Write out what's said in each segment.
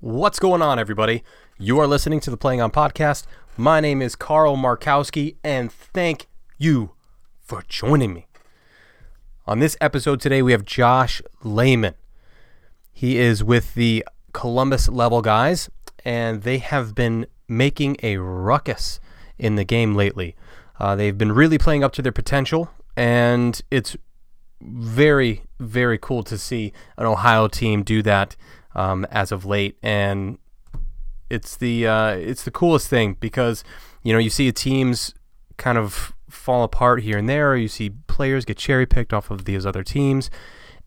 What's going on, everybody? You are listening to the Playing On podcast. My name is Carl Markowski, and thank you for joining me. On this episode today, we have Josh Lehman. He is with the Columbus level guys, and they have been making a ruckus in the game lately. Uh, they've been really playing up to their potential, and it's very, very cool to see an Ohio team do that um, as of late. And it's the uh, it's the coolest thing because you know you see teams kind of fall apart here and there. You see players get cherry picked off of these other teams,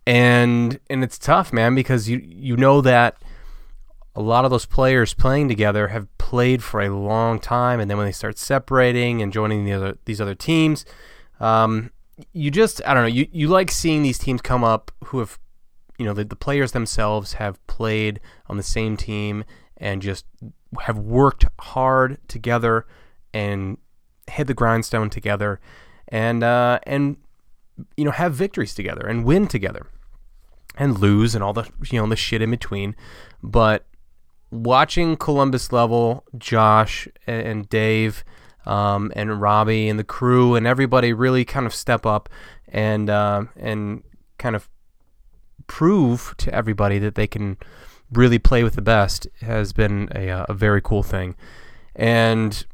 and and it's tough, man, because you you know that a lot of those players playing together have played for a long time, and then when they start separating and joining the other these other teams, um, you just I don't know you you like seeing these teams come up who have you know the, the players themselves have played on the same team and just have worked hard together and hit the grindstone together and uh, and you know have victories together and win together and lose and all the you know the shit in between. But watching Columbus level Josh and Dave um, and Robbie and the crew and everybody really kind of step up and uh, and kind of prove to everybody that they can really play with the best has been a, uh, a very cool thing. And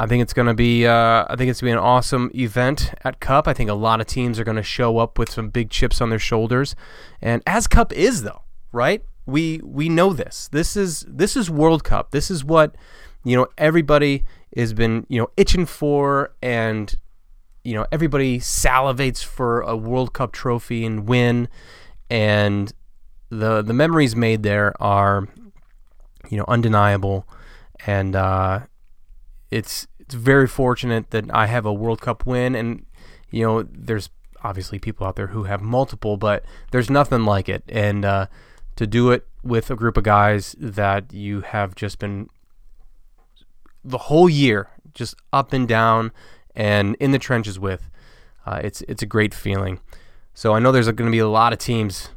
I think it's going to be uh, I think it's going to be an awesome event at Cup. I think a lot of teams are going to show up with some big chips on their shoulders. And as Cup is though, right? We we know this. This is this is World Cup. This is what you know everybody has been, you know, itching for and you know, everybody salivates for a World Cup trophy and win and the the memories made there are you know undeniable. And uh, it's it's very fortunate that I have a World Cup win. And you know there's obviously people out there who have multiple but there's nothing like it. And uh, to do it with a group of guys that you have just been the whole year just up and down and in the trenches with uh, it's it's a great feeling so I know there's going to be a lot of teams,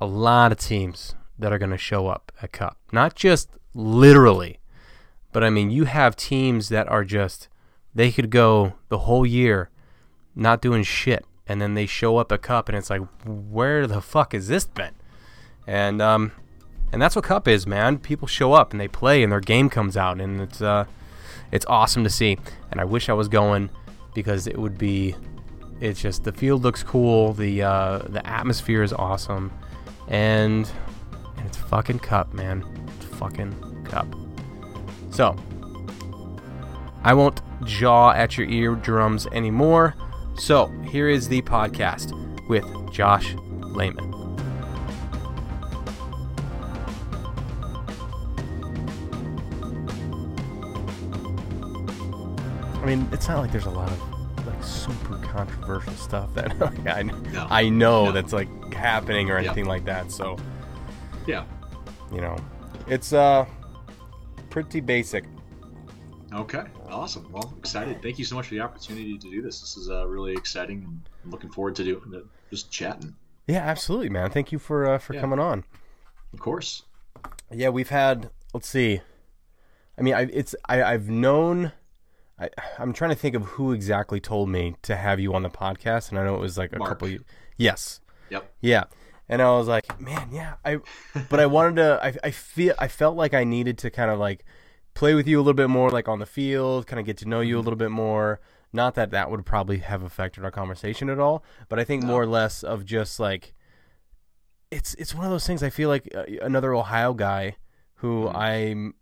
a lot of teams that are going to show up at Cup. Not just literally, but I mean, you have teams that are just, they could go the whole year not doing shit. And then they show up at Cup and it's like, where the fuck has this been? And, um, and that's what Cup is, man. People show up and they play and their game comes out and it's, uh, it's awesome to see. And I wish I was going because it would be it's just the field looks cool, the uh, the atmosphere is awesome, and and it's fucking cup, man. It's fucking cup. So I won't jaw at your eardrums anymore. So here is the podcast with Josh Lehman. I mean, it's not like there's a lot of like super controversial stuff that like, I, no, I know no. that's like happening or anything like that. So yeah, you know, it's uh pretty basic. Okay, awesome. Well, excited. Thank you so much for the opportunity to do this. This is uh, really exciting, and I'm looking forward to doing it, just chatting. Yeah, absolutely, man. Thank you for uh, for yeah. coming on. Of course. Yeah, we've had. Let's see. I mean, I, it's I, I've known I, I'm trying to think of who exactly told me to have you on the podcast, and I know it was like a Mark. couple. Yes. Yep. Yeah, and I was like, man, yeah, I. but I wanted to. I, I feel. I felt like I needed to kind of like play with you a little bit more, like on the field, kind of get to know you a mm-hmm. little bit more. Not that that would probably have affected our conversation at all, but I think no. more or less of just like. It's it's one of those things. I feel like uh, another Ohio guy who mm-hmm. I'm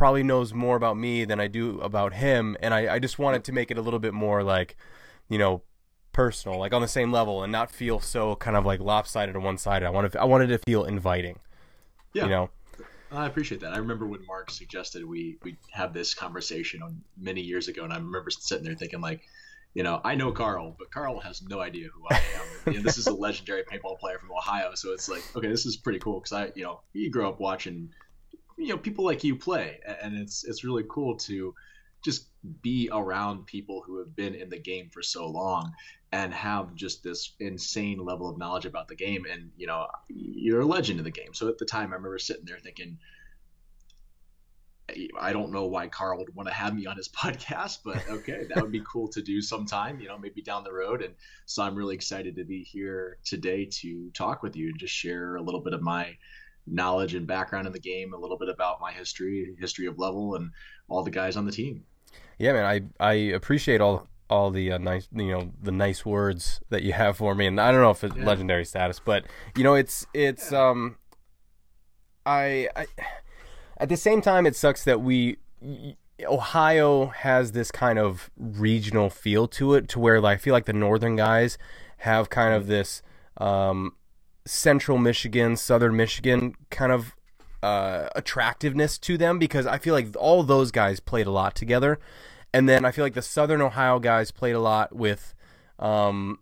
probably knows more about me than I do about him, and I, I just wanted to make it a little bit more like, you know, personal, like on the same level, and not feel so kind of like lopsided on one side. I wanted I wanted to feel inviting. Yeah. You know. I appreciate that. I remember when Mark suggested we we have this conversation on many years ago, and I remember sitting there thinking like, you know, I know Carl, but Carl has no idea who I am. you know, this is a legendary paintball player from Ohio, so it's like, okay, this is pretty cool because I, you know, you grew up watching you know people like you play and it's it's really cool to just be around people who have been in the game for so long and have just this insane level of knowledge about the game and you know you're a legend in the game so at the time i remember sitting there thinking I don't know why Carl would want to have me on his podcast, but okay, that would be cool to do sometime, you know, maybe down the road. And so I'm really excited to be here today to talk with you and just share a little bit of my knowledge and background in the game, a little bit about my history, history of level, and all the guys on the team. Yeah, man, I I appreciate all all the uh, nice you know the nice words that you have for me, and I don't know if it's yeah. legendary status, but you know it's it's yeah. um I I at the same time it sucks that we Ohio has this kind of regional feel to it, to where like, I feel like the northern guys have kind of this um, central Michigan, southern Michigan kind of uh, attractiveness to them because I feel like all those guys played a lot together, and then I feel like the southern Ohio guys played a lot with um,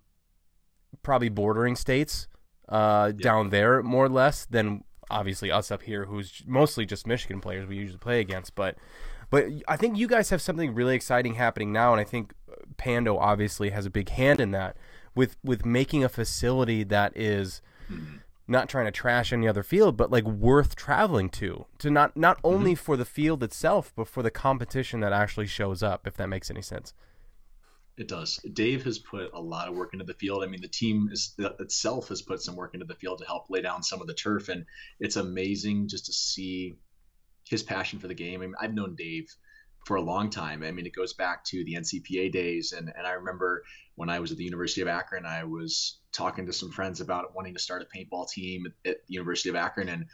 probably bordering states uh, yeah. down there more or less than obviously us up here who's mostly just Michigan players we usually play against, but. But I think you guys have something really exciting happening now, and I think Pando obviously has a big hand in that with with making a facility that is not trying to trash any other field, but like worth traveling to. To not not mm-hmm. only mm-hmm. for the field itself, but for the competition that actually shows up, if that makes any sense. It does. Dave has put a lot of work into the field. I mean, the team is, itself has put some work into the field to help lay down some of the turf, and it's amazing just to see his passion for the game. I mean, I've known Dave for a long time. I mean, it goes back to the NCPA days, and and I remember when I was at the University of Akron, I was talking to some friends about wanting to start a paintball team at the University of Akron, and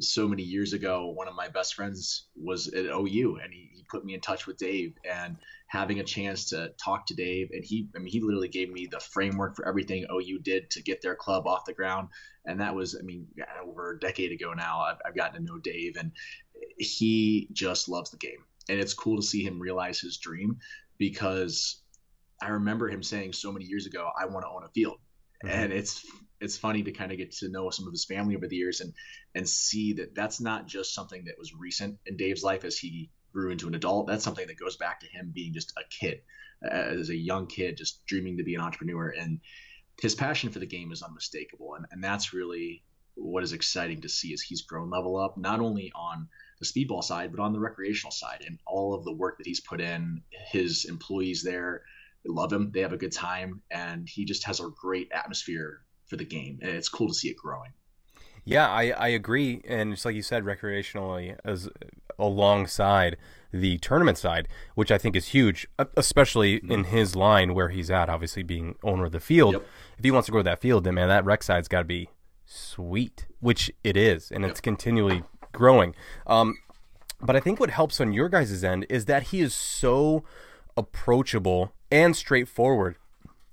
so many years ago, one of my best friends was at OU, and he, he put me in touch with Dave. And having a chance to talk to Dave, and he, I mean, he literally gave me the framework for everything OU did to get their club off the ground. And that was, I mean, over a decade ago now. I've, I've gotten to know Dave, and he just loves the game and it's cool to see him realize his dream because I remember him saying so many years ago, "I want to own a field," mm-hmm. and it's it's funny to kind of get to know some of his family over the years and and see that that's not just something that was recent in Dave's life as he grew into an adult. That's something that goes back to him being just a kid, as a young kid, just dreaming to be an entrepreneur. And his passion for the game is unmistakable, and and that's really what is exciting to see is he's grown level up not only on the speedball side but on the recreational side and all of the work that he's put in his employees there love him they have a good time and he just has a great atmosphere for the game and it's cool to see it growing yeah i, I agree and it's like you said recreationally as alongside the tournament side which i think is huge especially mm-hmm. in his line where he's at obviously being owner of the field yep. if he wants to grow that field then man that rec side's got to be sweet, which it is, and it's continually growing. Um, but I think what helps on your guys' end is that he is so approachable and straightforward.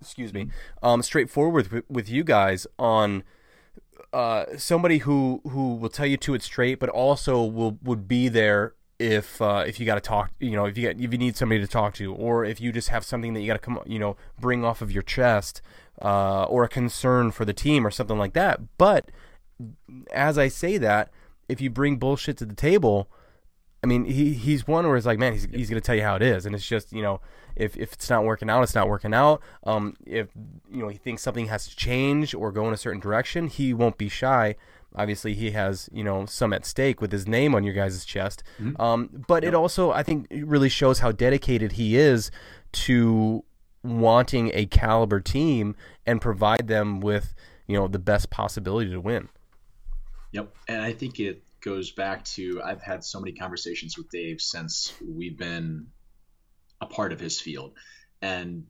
Excuse me, um, straightforward with, with you guys on uh, somebody who who will tell you to it straight, but also will would be there if uh, if you got to talk, you know, if you if you need somebody to talk to, or if you just have something that you got to come, you know, bring off of your chest, uh, or a concern for the team or something like that. But as I say that, if you bring bullshit to the table, I mean, he he's one where it's like, man, he's he's gonna tell you how it is, and it's just you know, if if it's not working out, it's not working out. Um, if you know he thinks something has to change or go in a certain direction, he won't be shy Obviously, he has you know some at stake with his name on your guys' chest. Mm-hmm. Um, but yep. it also, I think, really shows how dedicated he is to wanting a caliber team and provide them with you know the best possibility to win. Yep, and I think it goes back to I've had so many conversations with Dave since we've been a part of his field, and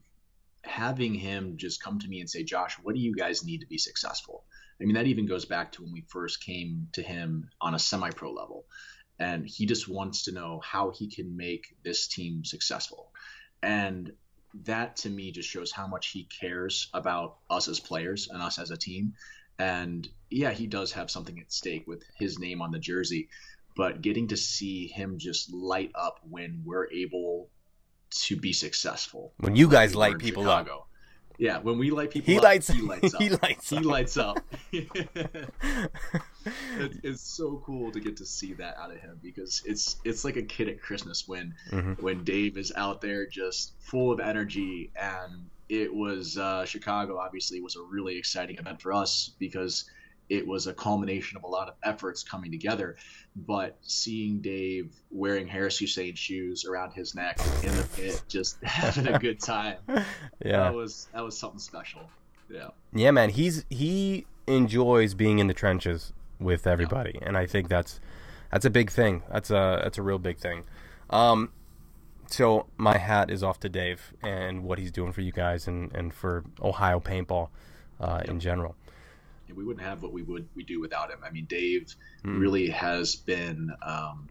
having him just come to me and say, Josh, what do you guys need to be successful? I mean, that even goes back to when we first came to him on a semi pro level. And he just wants to know how he can make this team successful. And that to me just shows how much he cares about us as players and us as a team. And yeah, he does have something at stake with his name on the jersey, but getting to see him just light up when we're able to be successful. When you guys light people Chicago, up Yeah, when we light people He up, lights- he lights up. he lights He up. lights up. it's, it's so cool to get to see that out of him because it's it's like a kid at Christmas when Mhm. when Dave is out there just full of energy and it was uh, Chicago obviously was a really exciting event for us because it was a culmination of a lot of efforts coming together but seeing Dave wearing Harris Hussein shoes around his neck in the pit just having a good time Yeah. that was that was something special yeah Yeah, man. He's he enjoys being in the trenches with everybody, and I think that's that's a big thing. That's a that's a real big thing. Um, so my hat is off to Dave and what he's doing for you guys and and for Ohio paintball uh, in general. we wouldn't have what we would we do without him. I mean, Dave Mm. really has been um,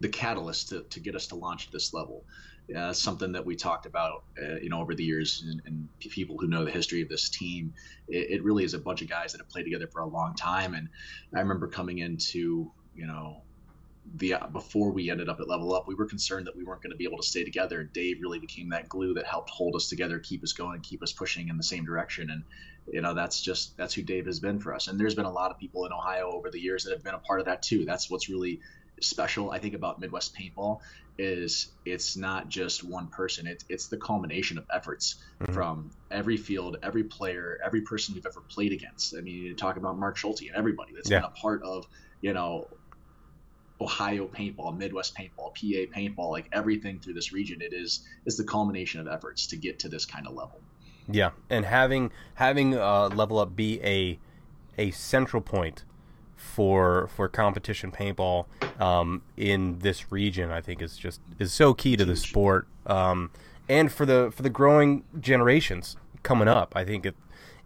the catalyst to, to get us to launch at this level. That's something that we talked about, uh, you know, over the years, and, and people who know the history of this team. It, it really is a bunch of guys that have played together for a long time, and I remember coming into, you know, the uh, before we ended up at level up we were concerned that we weren't going to be able to stay together. Dave really became that glue that helped hold us together keep us going keep us pushing in the same direction. And you know that's just that's who dave has been for us. And there's been a lot of people in ohio over the years that have been a part of that too. That's what's really special i think about midwest paintball is it's not just one person. It's, it's the culmination of efforts Mhm. from every field every player every person we've ever played against. I mean you talk about mark schulte and everybody that's Yeah. been a part of you know Ohio paintball, Midwest paintball, PA paintball, like everything through this region, it is is the culmination of efforts to get to this kind of level. Yeah, and having having uh, level up be a a central point for for competition paintball um, in this region, I think is just is so key to the sport, um, and for the for the growing generations coming up. I think it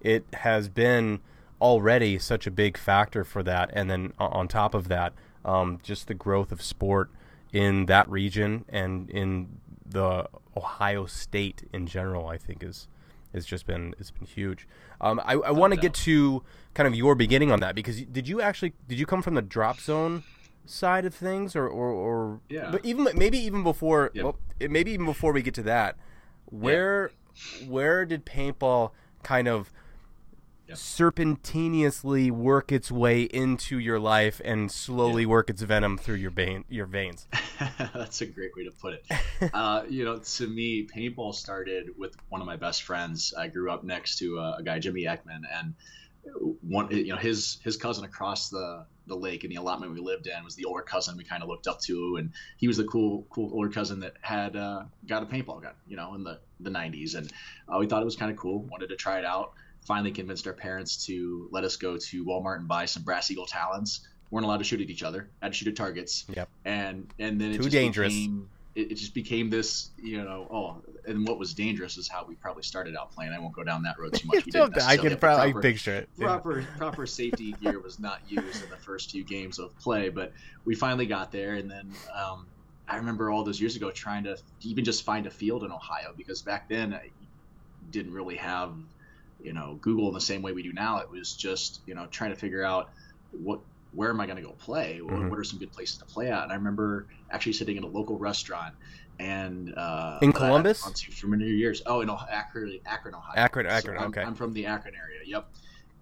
it has been already such a big factor for that, and then on top of that, um, just the growth of sport in that region and in the Ohio State in general. I think is has just been it's been huge. Um, I, I want to get to kind of your beginning on that because did you actually did you come from the drop zone side of things or or, or Yeah. but even maybe even before well, maybe even before we get to that where where did paintball kind of Yeah. serpentiniously work its way into your life and slowly work its venom through your vein your veins That's a great way to put it. uh, you know, to me, paintball started with one of my best friends. I grew up next to a, a guy, Jimmy Ekman, and one, you know, his his cousin across the the lake in the allotment we lived in was the older cousin we kind of looked up to, and he was the cool cool older cousin that had uh, got a paintball gun, you know, in the the 90s, and uh, we thought it was kind of cool. Wanted to try it out. Finally convinced our parents to let us go to Walmart and buy some Brass Eagle Talons. We weren't allowed to shoot at each other. Had to shoot at targets. Yep. And and then it Too just dangerous. Became, it, it just became this, you know. Oh, and what was dangerous is how we probably started out playing. I won't go down that road too much. We didn't I can probably proper- picture it. proper proper safety gear was not used in the first few games of play, but we finally got there, and then um, I remember all those years ago trying to even just find a field in Ohio because back then I didn't really have you know Google in the same way we do now. It was just you know trying to figure out what where am I going to go play? What, Mhm. what are some good places to play at? And I remember actually sitting in a local restaurant and uh, In that I had Columbus? for many years. Oh, in Akron, Akron, Ohio. Akron, So Akron, I'm- okay. I'm from the Akron area. Yep.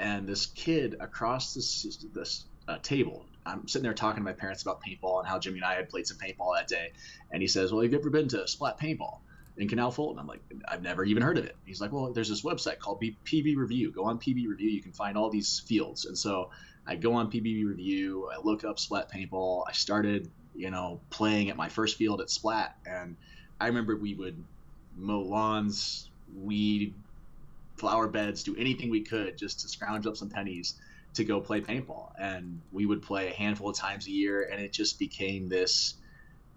And this kid across this this uh, table, I'm sitting there talking to my parents about paintball and how Jimmy and I had played some paintball that day. And he says, "Well, have you ever been to Splat Paintball in Canal Fulton?" I'm like, "I've never even heard of it." He's like, "Well, there's this website called PB Review. Go on PB Review. You can find all these fields." And so I go on PB Review. I look up Splat Paintball. I started, you know, playing at my first field at Splat, and I remember we would mow lawns, weed, flower beds, do anything we could just to scrounge up some pennies to go play paintball. And we would play a handful of times a year, and it just became this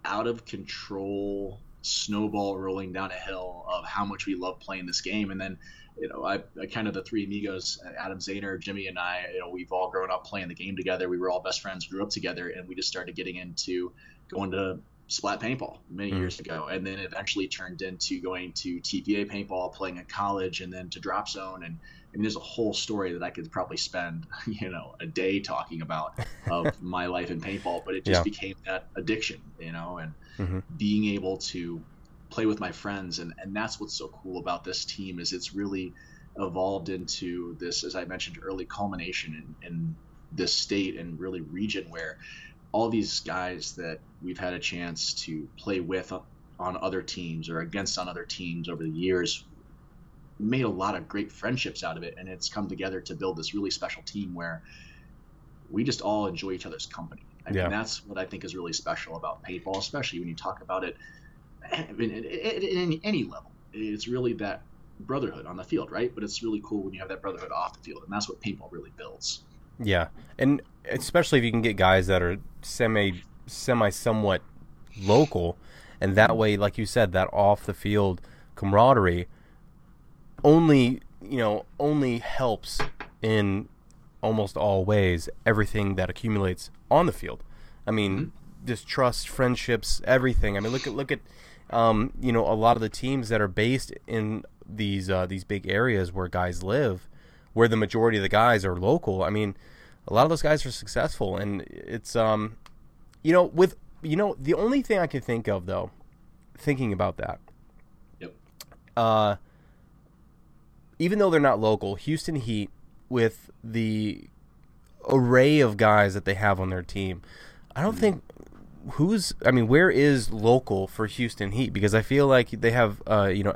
out of control snowball rolling down a hill of how much we love playing this game. And then, you know, I, I kind of the three amigos, Adam Zahner, Jimmy, and I, you know, we've all grown up playing the game together. We were all best friends, grew up together, and we just started getting into going to splat paintball many Mm. years ago. And then it eventually turned into going to TPA paintball, playing at college, and then to drop zone. And I mean, there's a whole story that I could probably spend, you know, a day talking about of my life in paintball, but it just Yeah. became that addiction, you know, and Mhm. being able to play with my friends. And, and that's what's so cool about this team is it's really, evolved into this, as I mentioned, early culmination in, in this state and really region where all these guys that we've had a chance to play with on other teams or against on other teams over the years made a lot of great friendships out of it and it's come together to build this really special team where we just all enjoy each other's company I yeah. mean, that's what I think is really special about paintball, especially when you talk about it in, in, in, any level. It's really that brotherhood on the field, right? But it's really cool when you have that brotherhood off the field, and that's what paintball really builds. Yeah, and especially if you can get guys that are semi, semi, somewhat local, and that way, like you said, that off the field camaraderie only you know only helps in almost all ways everything that accumulates on the field. I mean, mm-hmm. just friendships, everything. I mean, look at look at um, you know a lot of the teams that are based in these uh, these big areas where guys live, where the majority of the guys are local. I mean, a lot of those guys are successful, and it's um, you know, with you know, the only thing I can think of though, thinking about that, yep, uh, even though they're not local, Houston Heat with the array of guys that they have on their team, I don't think who's. I mean, where is local for Houston Heat? Because I feel like they have, uh, you know,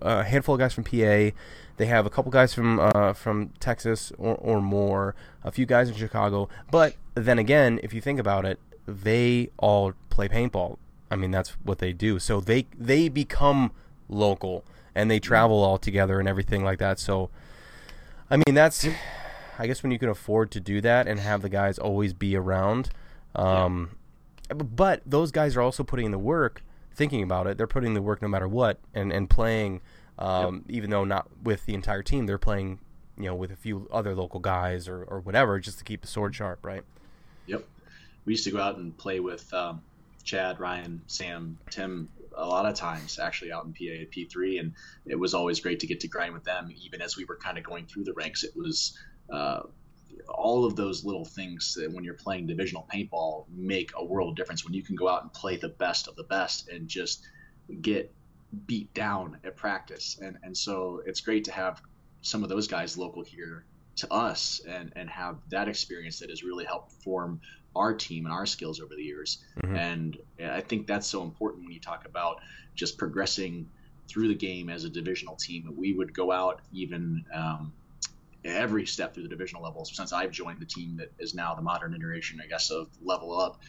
a handful of guys from PA. They have a couple guys from uh, from Texas or, or more, a few guys in Chicago. But then again, if you think about it, they all play paintball. I mean, that's what they do. So they they become local and they travel all together and everything like that. So I mean, that's I guess when you can afford to do that and have the guys always be around. Um, yeah. But those guys are also putting in the work, thinking about it. They're putting the work no matter what, and and playing. Um, yep. Even though not with the entire team, they're playing, you know, with a few other local guys or, or whatever, just to keep the sword sharp, right? Yep. We used to go out and play with um, Chad, Ryan, Sam, Tim a lot of times actually out in PA at P3, and it was always great to get to grind with them. Even as we were kind of going through the ranks, it was uh, all of those little things that when you're playing divisional paintball make a world difference. When you can go out and play the best of the best and just get beat down at practice, and and so it's great to have some of those guys local here to us and and have that experience that has really helped form our team and our skills over the years. Mm-hmm. And I think that's so important when you talk about just progressing through the game as a divisional team. We would go out even um, every step through the divisional levels since I've joined the team that is now the modern iteration, I guess, of level up.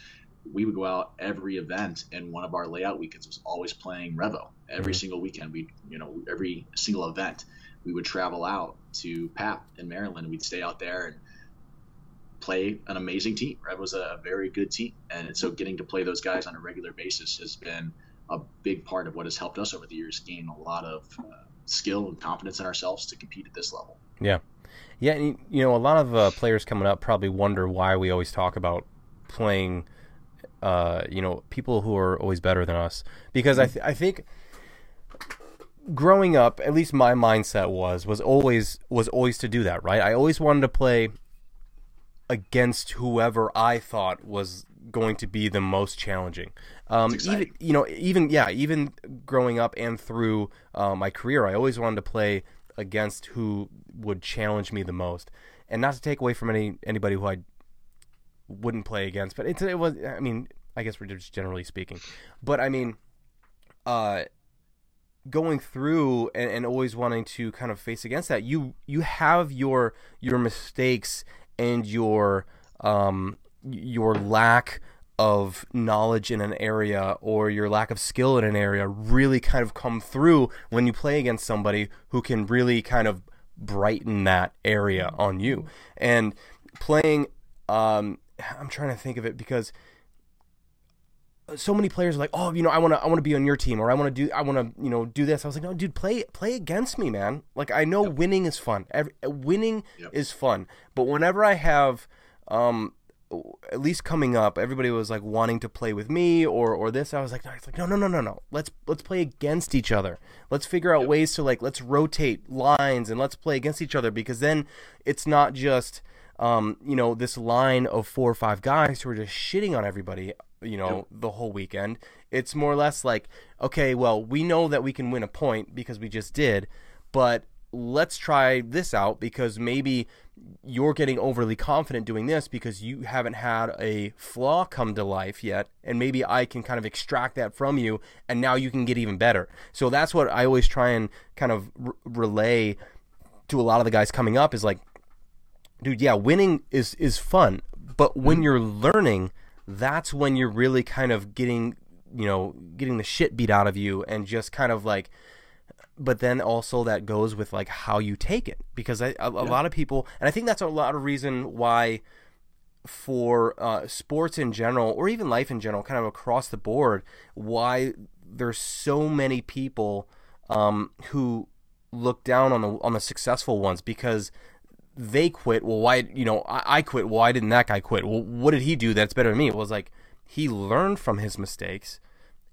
We would go out every event, and one of our layout weekends was always playing Revo. Every mm-hmm. single weekend, we, you know, every single event, we would travel out to PAP in Maryland. We'd stay out there and play an amazing team. Rev was a very good team, and so getting to play those guys on a regular basis has been a big part of what has helped us over the years gain a lot of uh, skill and confidence in ourselves to compete at this level. Yeah, yeah. And, You know, a lot of uh, players coming up probably wonder why we always talk about playing. Uh, you know, people who are always better than us, because I th- I think growing up, at least my mindset was was always was always to do that, right? I always wanted to play against whoever I thought was going to be the most challenging. Um, even you know, even yeah, even growing up and through uh, my career, I always wanted to play against who would challenge me the most, and not to take away from any anybody who I wouldn't play against, but it, it was. I mean, I guess we're just generally speaking, but I mean, uh, going through and, and always wanting to kind of face against that, you you have your your mistakes and your um, your lack of knowledge in an area or your lack of skill in an area really kind of come through when you play against somebody who can really kind of brighten that area on you. And playing, um, I'm trying to think of it because so many players are like, oh, you know, I want to, I want to be on your team, or I want to do, I want to, you know, do this. I was like, no, dude, play, play against me, man. Like, I know yep. winning is fun. Every, winning yep. is fun, but whenever I have, um, at least coming up, everybody was like wanting to play with me or or this. I was like, no, it's like, no, no, no, no, no. Let's let's play against each other. Let's figure out yep. ways to like let's rotate lines and let's play against each other because then it's not just um, you know, this line of four or five guys who are just shitting on everybody you know, yep. the whole weekend. It's more or less like, okay, well, we know that we can win a point because we just did, but let's try this out because maybe you're getting overly confident doing this because you haven't had a flaw come to life yet and maybe I can kind of extract that from you and now you can get even better. So that's what I always try and kind of r- relay to a lot of the guys coming up is like dude, yeah, winning is is fun, but when mm. you're learning, that's when you're really kind of getting, you know, getting the shit beat out of you and just kind of like but then also that goes with like how you take it. Because I, a, a lot of people and i think that's a lot of reason why for uh, sports in general or even life in general kind of across the board why there's so many people um, who look down on the on the successful ones. Because they quit well why you know I, I quit why didn't that guy quit? Well what did he do that's better than me? It was like he learned from his mistakes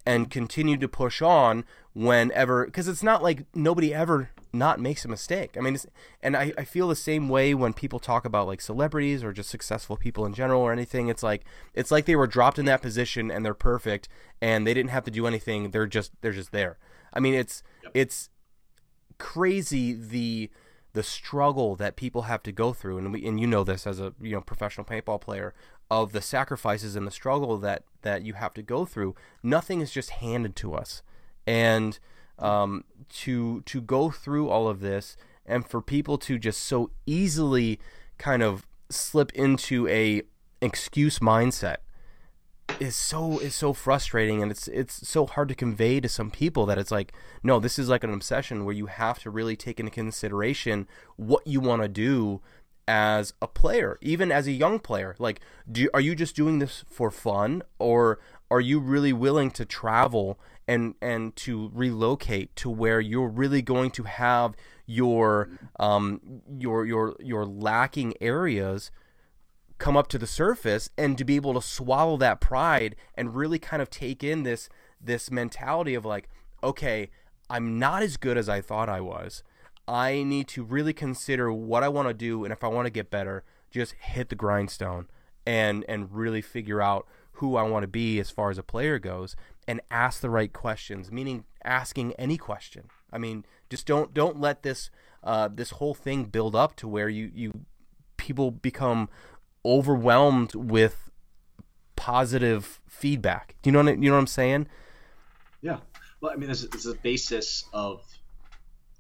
and continued to push on whenever because it's not like nobody ever not makes a mistake. I mean and I, I feel the same way when people talk about like celebrities or just successful people in general or anything. It's like it's like they were dropped in that position and they're perfect and they didn't have to do anything. They're just they're just there. I mean it's yep. it's crazy the the struggle that people have to go through and we, and you know this as a you know professional paintball player of the sacrifices and the struggle that that you have to go through nothing is just handed to us. And um, to to go through all of this and for people to just so easily kind of slip into a excuse mindset is so is so frustrating and it's it's so hard to convey to some people that it's like no this is like an obsession where you have to really take into consideration what you want to do as a player even as a young player. Like do are you just doing this for fun or are you really willing to travel and and to relocate to where you're really going to have your um your your your lacking areas come up to the surface and to be able to swallow that pride and really kind of take in this this mentality of like okay i'm not as good as i thought i was. I need to really consider what i want to do and if i want to get better just hit the grindstone and and really figure out who i want to be as far as a player goes and ask the right questions meaning asking any question. I mean just don't don't let this uh, this whole thing build up to where you you people become overwhelmed with positive feedback. Do you know what, you know what I'm saying? Yeah. Well, I mean, there's, there's a basis of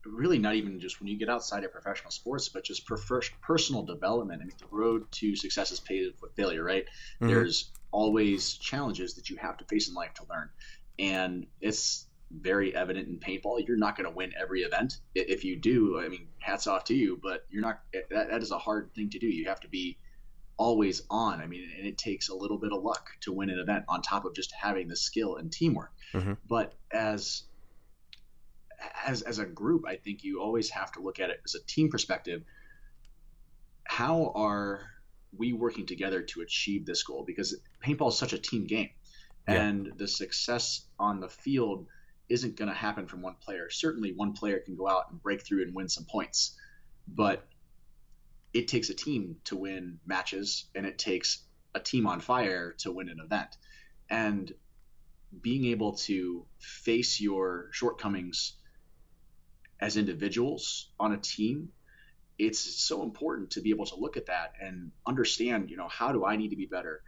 really not even just when you get outside of professional sports, but just per- personal development. I mean, the road to success is paved with failure, right? Mm-hmm. There's always challenges that you have to face in life to learn. And it's very evident in paintball. You're not going to win every event. If you do, I mean, hats off to you, but you're not, that, that is a hard thing to do. You have to be always on. I mean, and it takes a little bit of luck to win an event on top of just having the skill and teamwork. Mm-hmm. But as as as a group, I think you always have to look at it as a team perspective. How are we working together to achieve this goal? Because paintball is such a team game, yeah. and the success on the field isn't going to happen from one player. Certainly, one player can go out and break through and win some points, but it takes a team to win matches and it takes a team on fire to win an event. And being able to face your shortcomings as individuals on a team, it's so important to be able to look at that and understand, you know, how do I need to be better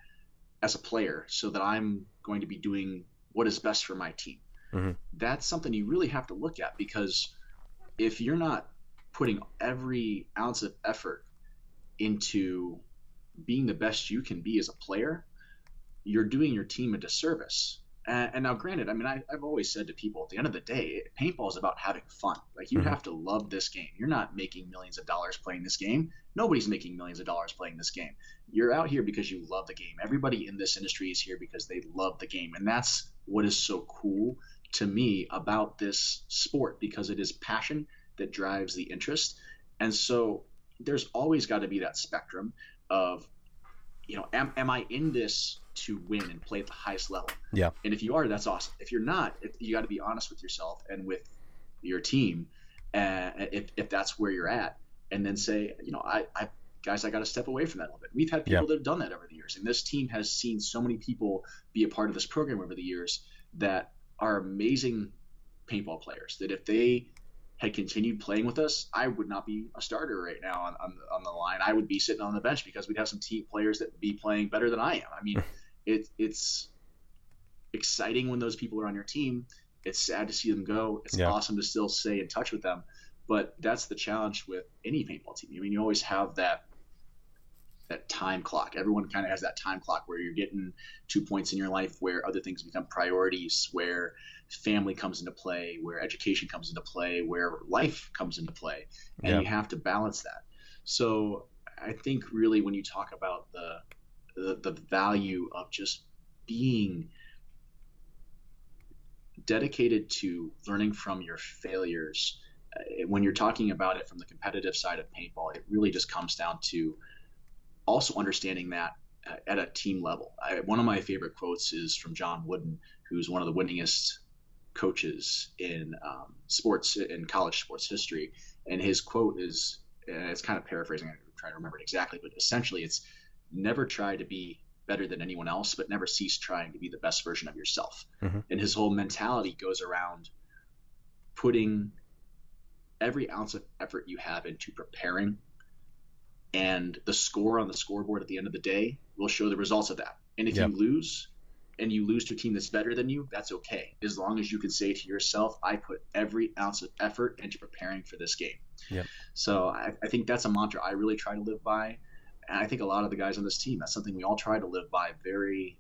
as a player so that I'm going to be doing what is best for my team. Mm-hmm. That's something you really have to look at because if you're not putting every ounce of effort into being the best you can be as a player, you're doing your team a disservice. And, and now, granted, I mean, I, have always said to people at the end of the day, paintball is about having fun. Like, you mm-hmm. have to love this game. You're not making millions of dollars playing this game. Nobody's making millions of dollars playing this game. You're out here because you love the game. Everybody in this industry is here because they love the game. And that's what is so cool to me about this sport because it is passion that drives the interest. And so there's always got to be that spectrum of you know am, am i in this to win and play at the highest level? Yeah. And if you are that's awesome. If you're not you got to be honest with yourself and with your team uh, if, if that's where you're at and then say you know i, I guys i got to step away from that a little bit. We've had people yeah. that have done that over the years and this team has seen so many people be a part of this program over the years that are amazing paintball players that if they had continued playing with us, I would not be a starter right now on, on, on the line. I would be sitting on the bench because we'd have some team players that would be playing better than I am. I mean, it, it's exciting when those people are on your team. It's sad to see them go. It's yeah. awesome to still stay in touch with them. But that's the challenge with any paintball team. I mean, you always have that that time clock. Everyone kind of has that time clock where you're getting two points in your life where other things become priorities, where family comes into play, where education comes into play, where life comes into play, and yeah. you have to balance that. So I think really when you talk about the, the the, value of just being dedicated to learning from your failures uh, when you're talking about it from the competitive side of paintball it really just comes down to also understanding that uh, at a team level. I, one of my favorite quotes is from John Wooden, who's one of the winningest coaches in um, sports in college sports history, and his quote is, and it's kind of paraphrasing. I'm trying to remember it exactly, but essentially, it's never try to be better than anyone else, but never cease trying to be the best version of yourself. Mm-hmm. And his whole mentality goes around putting every ounce of effort you have into preparing and the score on the scoreboard at the end of the day will show the results of that. And if yep. you lose and you lose to a team that's better than you, that's okay. As long as you can say to yourself, I put every ounce of effort into preparing for this game. Yep. So I, I think that's a mantra I really try to live by. And I think a lot of the guys on this team, that's something we all try to live by very,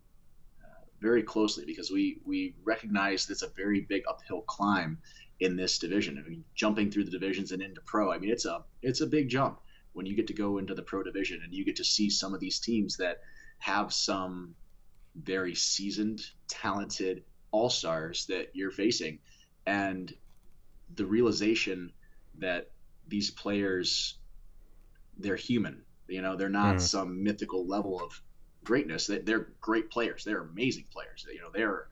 uh, very closely because we, we recognize it's a very big uphill climb in this division. I mean, jumping through the divisions and into pro, I mean, it's a, it's a big jump when you get to go into the pro division and you get to see some of these teams that have some very seasoned, talented all stars that you're facing, and the realization that these players they're human. You know, they're not mm. some mythical level of greatness. They're great players. They're amazing players. You know, they're.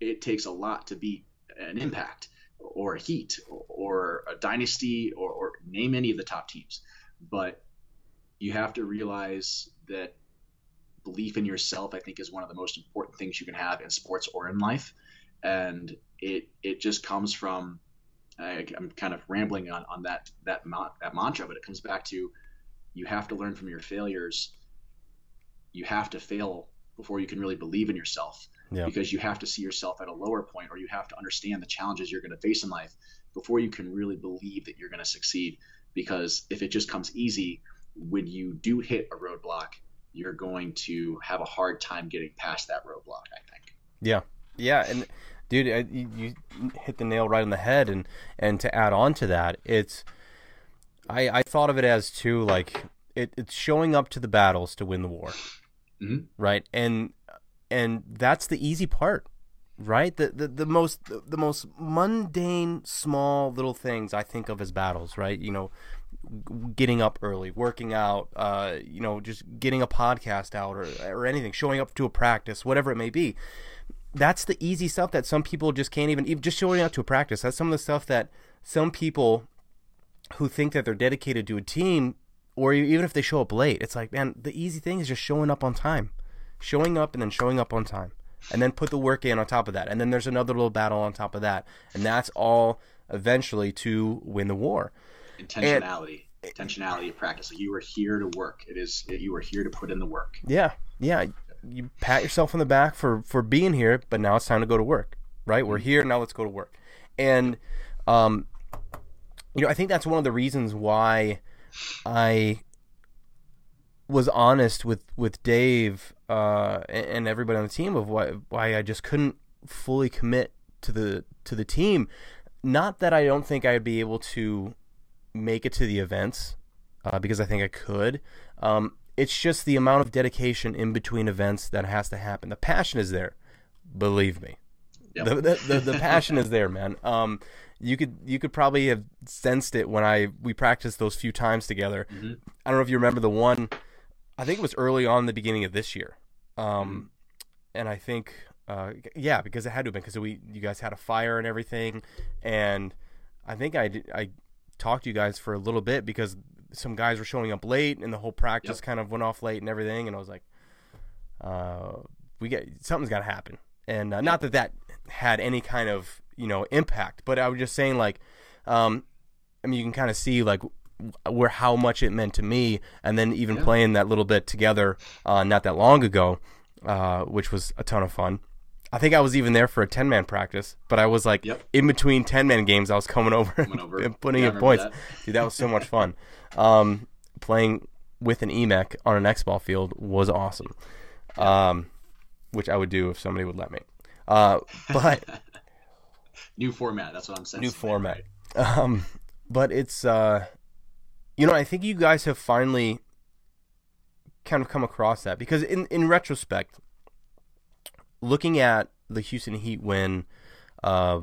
It takes a lot to be an impact or a Heat or a Dynasty or, or name any of the top teams. But you have to realize that belief in yourself, I think, is one of the most important things you can have in sports or in life. And it it just comes from I, am kind of rambling on, on that that that mantra, but it comes back to you have to learn from your failures. You have to fail before you can really believe in yourself yeah. because you have to see yourself at a lower point or you have to understand the challenges you're going to face in life before you can really believe that you're going to succeed. Because if it just comes easy when you do hit a roadblock you're going to have a hard time getting past that roadblock i think. Yeah. Yeah and dude you, you hit the nail right on the head and and to add on to that it's i i thought of it as too like it, it's showing up to the battles to win the war. Mm-hmm. right? And and that's the easy part right? The the, the most the, most mundane small little things i think of as battles right? You know getting up early working out uh you know just getting a podcast out or or anything showing up to a practice whatever it may be. That's the easy stuff that some people just can't even even just showing up to a practice. That's some of the stuff that some people who think that they're dedicated to a team or even if they show up late it's like man the easy thing is just showing up on time. Showing up and then showing up on time and then put the work in on top of that. And then there's another little battle on top of that. And that's all eventually to win the war. Intentionality. And, intentionality of practice. Like you are here to work. It is you are here to put in the work. Yeah. Yeah. You pat yourself on the back for for being here but now it's time to go to work right? We're here. Now let's go to work. And um you know i think that's one of the reasons why i was honest with with Dave uh, and everybody on the team of why why I just couldn't fully commit to the to the team. Not that I don't think I'd be able to make it to the events uh, because I think I could. Um, it's just the amount of dedication in between events that has to happen. The passion is there, believe me. Yep. The, the, the, the, passion is there, man. Um, you could you could probably have sensed it when I we practiced those few times together. Mm-hmm. I don't know if you remember the one I think it was early on the beginning of this year. Um, and I think, uh, yeah, because it had to have been because we you guys had a fire and everything, and I think I did, I talked to you guys for a little bit because some guys were showing up late and the whole practice yep. kind of went off late and everything, and I was like, uh, we get something's got to happen, and uh, not that that had any kind of you know impact, but I was just saying like Um, I mean, you can kind of see like where how much it meant to me, and then even Yeah. playing that little bit together uh, not that long ago, uh, which was a ton of fun. I think I was even there for a ten man practice, but I was like Yep. in between ten man games, I was coming over, Coming over. and putting Yeah, in points. that. Dude, that was so much fun. Um, playing with an Emek on an X ball field was awesome. Um, which I would do if somebody would let me. Uh, but New format. That's what I'm saying. new format. Um, but it's uh, you know, I think you guys have finally kind of come across that because in in retrospect, looking at the Houston Heat win, uh,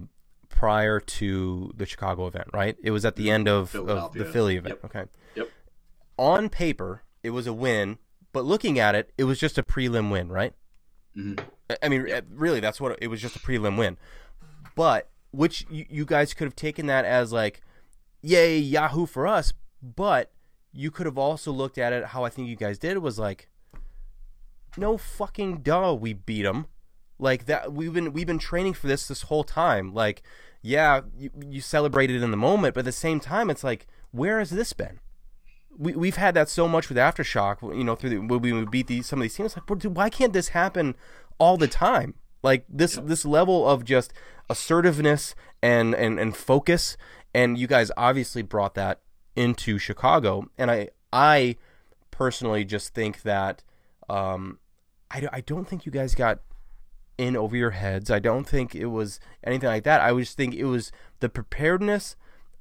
prior to the Chicago event, right? It was at the end of, of the Philly event. Yep. Okay. Yep. On paper, it was a win, but looking at it, it was just a prelim win, right? Mhm. I- mean, uh, really, that's what it was just a prelim win. But which you, you guys could have taken that as like, yay, Yahoo for us. But you could have also looked at it how I think you guys did was like, no fucking duh, we beat them. Like that, we've been we've been training for this this whole time. Like, yeah, you, you celebrated in the moment, but at the same time, it's like, where has this been? we we've had that so much with aftershock. You know, through the, when we would beat these some of these teams. Like, dude, why can't this happen all the time? Like this this level of just assertiveness and and and focus. And you guys obviously brought that into Chicago. And I I personally just think that um, I I don't think you guys got in over your heads. I don't think it was anything like that. I just think it was the preparedness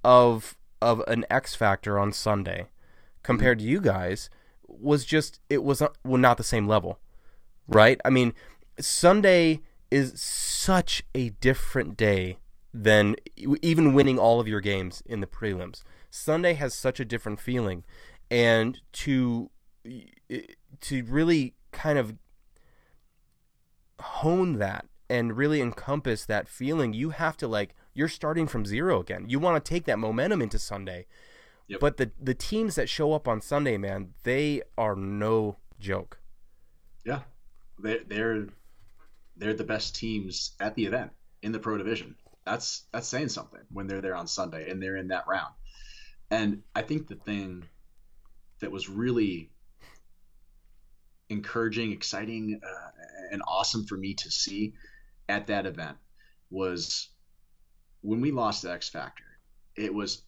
of of an X factor on Sunday compared to you guys was just it was not, well, not the same level, right? I mean, Sunday is such a different day than even winning all of your games in the prelims. Sunday has such a different feeling, and to to really kind of hone that and really encompass that feeling, you have to like you're starting from zero again. You want to take that momentum into Sunday. Yep. But the the teams that show up on Sunday, man, they are no joke. Yeah, they're they're they're the best teams at the event in the pro division. That's that's saying something when they're there on Sunday and they're in that round. And I think the thing that was really encouraging, exciting, uh, and awesome for me to see at that event was when we lost the X Factor. It was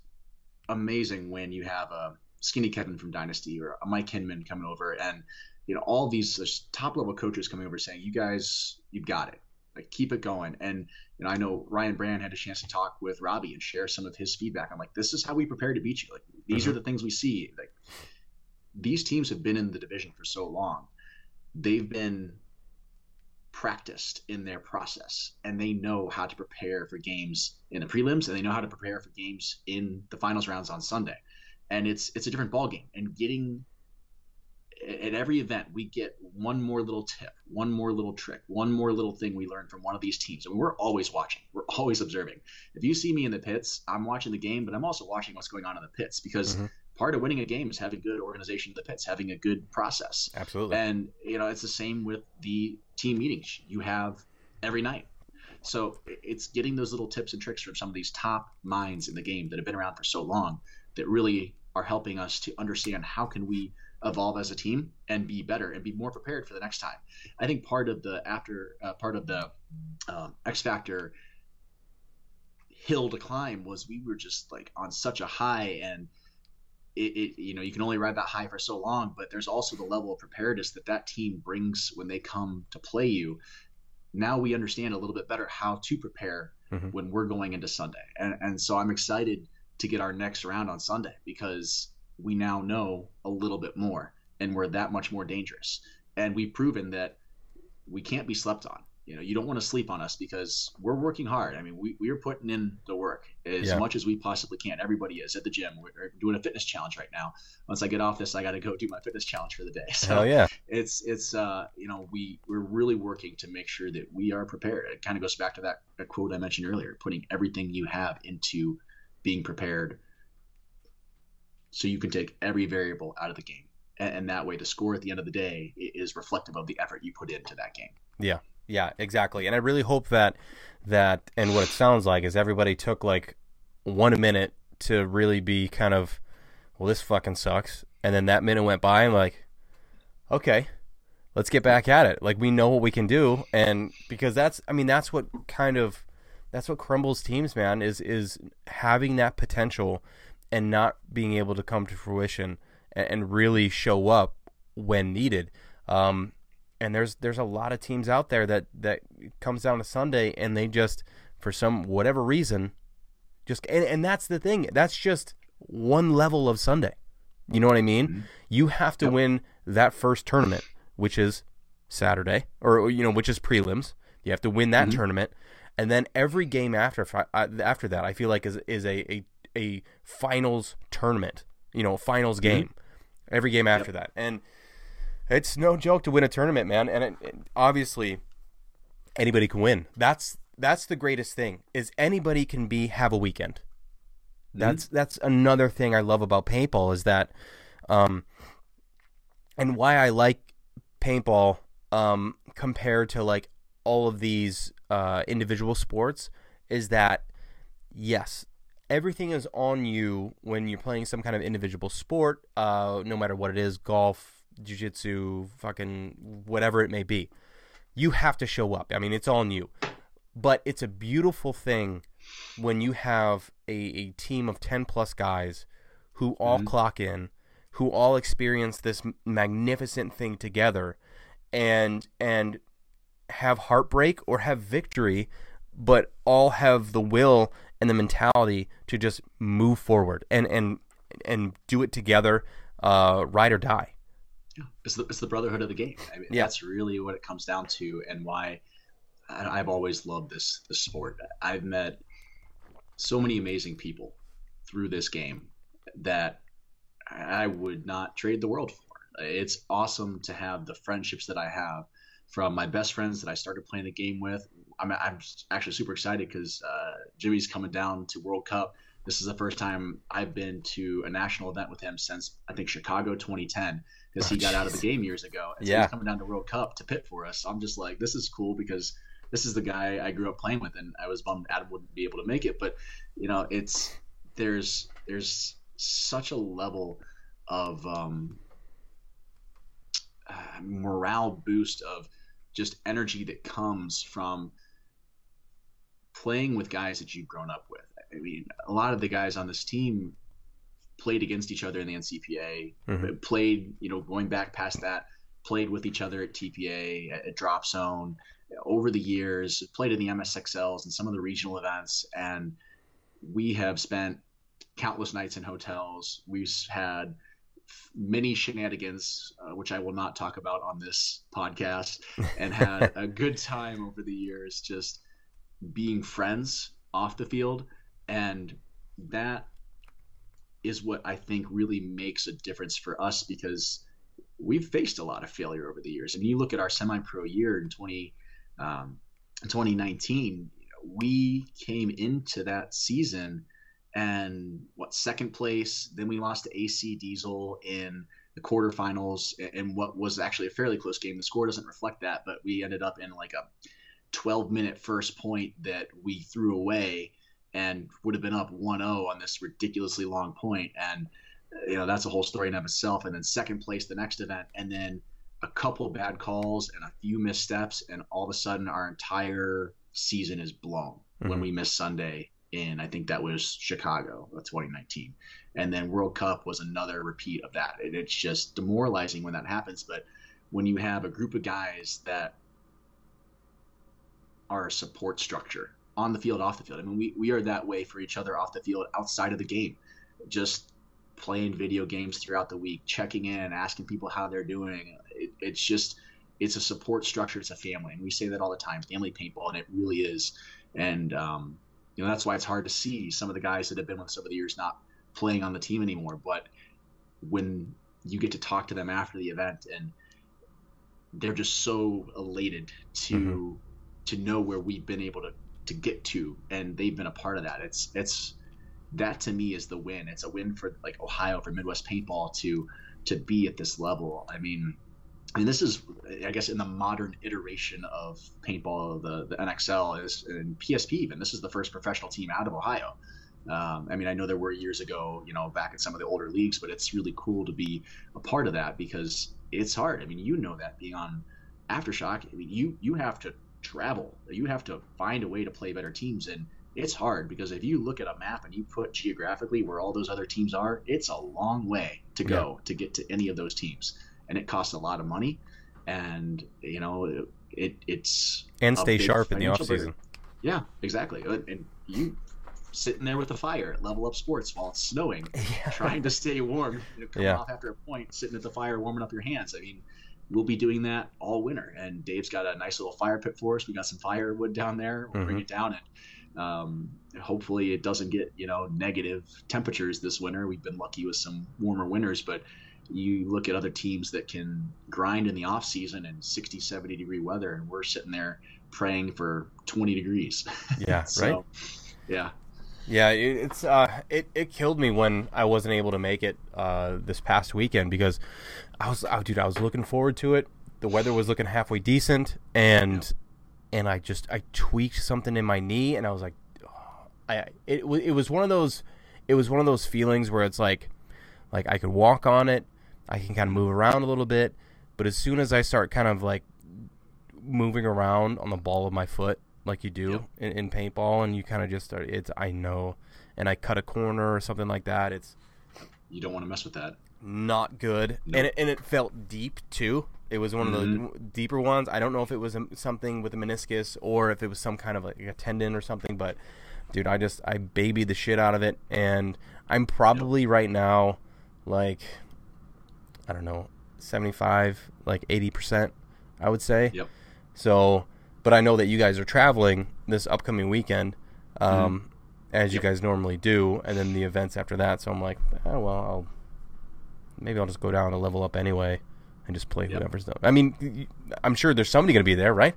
amazing when you have a Skinny Kevin from Dynasty or a Mike Hinman coming over and you know all these top level coaches coming over saying you guys you've got it like keep it going. And you know i know ryan brand had a chance to talk with robbie and share some of his feedback. I'm like this is how we prepare to beat you. Like these are mm-hmm. the things we see. Like these teams have been in the division for so long. They've been practiced in their process and they know how to prepare for games in the prelims and they know how to prepare for games in the finals rounds on sunday. And it's it's a different ball game and getting at every event we get one more little tip one more little trick one more little thing we learn from one of these teams. And we're always watching. We're always observing. If you see me in the pits i'm watching the game but i'm also watching what's going on in the pits because Mhm. part of winning a game is having good organization in the pits having a good process. Absolutely. and you know it's the same with the team meetings you have every night. So it's getting those little tips and tricks from some of these top minds in the game that have been around for so long that really are helping us to understand how can we evolve as a team and be better and be more prepared for the next time. I think part of the after uh, part of the um, X Factor hill to climb was we were just like on such a high and it, it you know you can only ride that high for so long but there's also the level of preparedness that that team brings when they come to play you now we understand a little bit better how to prepare Mhm. when we're going into sunday and, and so i'm excited to get our next round on sunday because we now know a little bit more and we're that much more dangerous. And we've proven that we can't be slept on. You know you don't want to sleep on us because we're working hard. I mean we, we're putting in the work as Yeah. much as we possibly can. Everybody is at the gym. We're doing a fitness challenge right now. Once i get off this i got to go do my fitness challenge for the day. So Hell yeah. it's it's uh you know we we're really working to make sure that we are prepared. It kind of goes back to that, that quote i mentioned earlier putting everything you have into being prepared so you can take every variable out of the game and, and that way the score at the end of the day is reflective of the effort you put into that game Yeah, yeah, exactly. And I really hope that that and what it sounds like is everybody took like one minute to really be kind of, well, this fucking sucks, and then that minute went by, and like, okay, let's get back at it. Like we know what we can do, and because that's, I mean, that's what kind of, that's what crumbles teams, man. Is is having that potential and not being able to come to fruition and, and really show up when needed. Um, and there's there's a lot of teams out there that that comes down to Sunday and they just for some whatever reason just and, and that's the thing that's just one level of Sunday. You know what I mean? Mm-hmm. You have to yep. win that first tournament, which is Saturday, or you know, which is prelims. You have to win that mm-hmm. tournament, and then every game after after that, I feel like is is a a, a finals tournament. You know, finals mm-hmm. game. Mm-hmm. Every game after yep. that, and it's no joke to win a tournament, man. And it, it, obviously, anybody can win. That's that's the greatest thing. Is anybody can be have a weekend. Mm-hmm. That's mm-hmm. that's another thing I love about paintball is that, um, and why I like paintball um compared to like all of these uh, individual sports is that yes everything is on you when you're playing some kind of individual sport uh, no matter what it is golf jujitsu, fucking whatever it may be. You have to show up. I mean, it's on you. But it's a beautiful thing when you have a, a team of 10 plus guys who all mm-hmm. clock in, who all experience this magnificent thing together and and have heartbreak or have victory, but all have the will and the mentality to just move forward and and and do it together, uh, ride or die. Yeah, it's the it's the brotherhood of the game. I mean, yeah. that's really what it comes down to, and why I've always loved this this sport. I've met so many amazing people through this game that I would not trade the world for. It's awesome to have the friendships that I have from my best friends that I started playing the game with. I'm, I'm actually super excited because uh, Jimmy's coming down to World Cup. This is the first time I've been to a national event with him since I think Chicago 2010 because he oh, got out of the game years ago. And yeah. so he's coming down to World Cup to pit for us. So I'm just like, this is cool because this is the guy I grew up playing with, and I was bummed Adam wouldn't be able to make it. But you know, it's there's there's such a level of um, uh, morale boost of just energy that comes from playing with guys that you've grown up with. I mean, a lot of the guys on this team played against each other in the NCPA, mm-hmm. played, you know, going back past that, played with each other at TPA, at, at Drop Zone over the years, played in the MSXLs and some of the regional events. And we have spent countless nights in hotels. We've had many shenanigans, uh, which I will not talk about on this podcast, and had a good time over the years just being friends off the field. And that is what I think really makes a difference for us because we've faced a lot of failure over the years. And you look at our semi-pro year in 20, um, 2019, we came into that season and what second place. Then we lost to AC Diesel in the quarterfinals and what was actually a fairly close game. The score doesn't reflect that, but we ended up in like a 12 minute first point that we threw away and would have been up 1-0 on this ridiculously long point. And you know that's a whole story in of itself. And then second place the next event and then a couple bad calls and a few missteps and all of a sudden our entire season is blown mm-hmm. when we miss sunday in i think that was chicago 2019 and then world cup was another repeat of that. And it's just demoralizing when that happens. But when you have a group of guys that a support structure on the field, off the field. I mean, we, we are that way for each other off the field, outside of the game. Just playing video games throughout the week, checking in, asking people how they're doing. It, it's just, it's a support structure. It's a family. And we say that all the time, family paintball, and it really is. And, um, you know, that's why it's hard to see some of the guys that have been with us over the years not playing on the team anymore. But when you get to talk to them after the event and they're just so elated to, mm-hmm. To know where we've been able to to get to, and they've been a part of that. It's it's that to me is the win. It's a win for like Ohio for Midwest paintball to to be at this level. I mean, and this is I guess in the modern iteration of paintball, the the NXL is and PSP even. This is the first professional team out of Ohio. Um, I mean, I know there were years ago, you know, back in some of the older leagues, but it's really cool to be a part of that because it's hard. I mean, you know that being on aftershock, I mean, you you have to travel, you have to find a way to play better teams, and it's hard because if you look at a map and you put geographically where all those other teams are, it's a long way to go yeah. to get to any of those teams, and it costs a lot of money, and you know, it it's and stay sharp in the off season. Yeah, exactly, and you sitting there with a fire at Level Up Sports while it's snowing, yeah. trying to stay warm. You know, coming yeah. off after a point, sitting at the fire, warming up your hands. I mean, we'll be doing that all winter. And Dave's got a nice little fire pit for us. We got some firewood down there. We'll mm-hmm. bring it down and um, hopefully it doesn't get you know negative temperatures this winter. We've been lucky with some warmer winters, but you look at other teams that can grind in the off season in 60 70 degree weather and we're sitting there praying for 20 degrees yeah so, right yeah yeah, it's uh, it it killed me when I wasn't able to make it uh, this past weekend because I was, oh, dude, I was looking forward to it. The weather was looking halfway decent, and and I just I tweaked something in my knee, and I was like, oh, I it it was one of those it was one of those feelings where it's like like I could walk on it, I can kind of move around a little bit, but as soon as I start kind of like moving around on the ball of my foot, like you do yep. in, in, paintball, and you kind of just start. It's I know, and I cut a corner or something like that. It's you don't want to mess with that. Not good, nope. and it, and it felt deep too. It was one mm-hmm. of the deeper ones. I don't know if it was something with a meniscus or if it was some kind of like a tendon or something, but dude, I just I babied the shit out of it, and I'm probably yep. right now like I don't know, 75, like 80 percent, I would say. Yep. So but I know that you guys are traveling this upcoming weekend, um, mm as you guys normally do, and then the events after that. So I'm like, oh, well, I'll maybe I'll just go down and level up anyway, and just play yep. whatever's done. I mean, I'm sure there's somebody going to be there, right?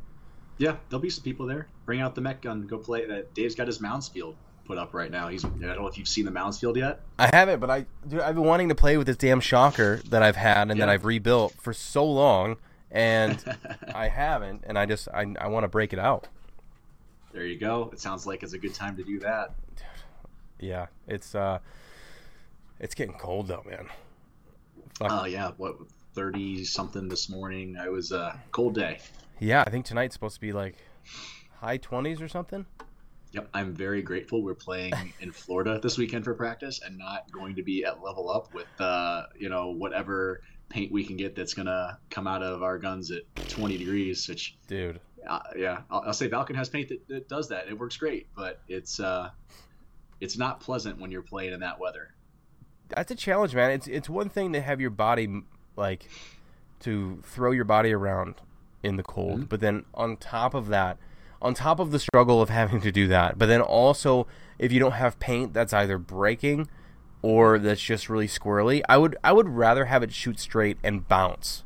Yeah, there'll be some people there. Bring out the mech gun, go play. That Dave's got his mounds field put up right now. He's I don't know if you've seen the mounds field yet. I haven't, but I dude, I've been wanting to play with this damn shocker that I've had and yeah. that I've rebuilt for so long and I haven't, and I just I, I want to break it out. There you go. It sounds like it's a good time to do that. Yeah, it's uh, it's getting cold though, man. Oh uh, yeah, what thirty something this morning? I was a uh, cold day. Yeah, I think tonight's supposed to be like high twenties or something. Yep, I'm very grateful we're playing in Florida this weekend for practice and not going to be at level up with uh, you know whatever paint we can get that's gonna come out of our guns at 20 degrees. Which, dude, uh, yeah, I'll, I'll, say Valken has paint that, that, does that. It works great, but it's uh, it's not pleasant when you're playing in that weather. That's a challenge, man. It's it's one thing to have your body like to throw your body around in the cold, mm-hmm. but then on top of that, on top of the struggle of having to do that, but then also if you don't have paint that's either breaking or that's just really squirrely. I would I would rather have it shoot straight and bounce.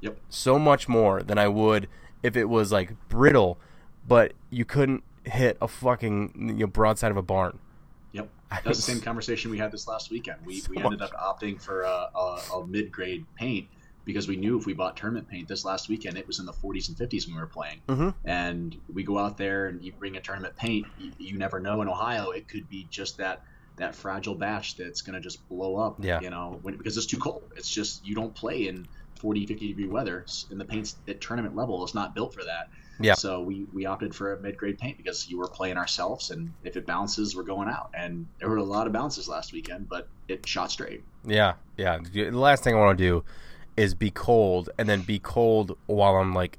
Yep. So much more than I would if it was like brittle, but you couldn't hit a fucking you know, broadside of a barn. Yep. That's the same conversation we had this last weekend. We, so we ended up opting for a, a, a mid grade paint because we knew if we bought tournament paint this last weekend, it was in the 40s and 50s when we were playing. Mm-hmm. And we go out there and you bring a tournament paint, you, you, never know in Ohio, it could be just that that fragile batch that's going to just blow up. Yeah. You know, when, because it's too cold. It's just you don't play in 40, 50 degree weather, and the paint's at tournament level is not built for that. Yeah. So we we opted for a mid grade paint because you were playing ourselves, and if it bounces, we're going out. And there were a lot of bounces last weekend, but it shot straight. Yeah, yeah. The last thing I want to do is be cold, and then be cold while I'm like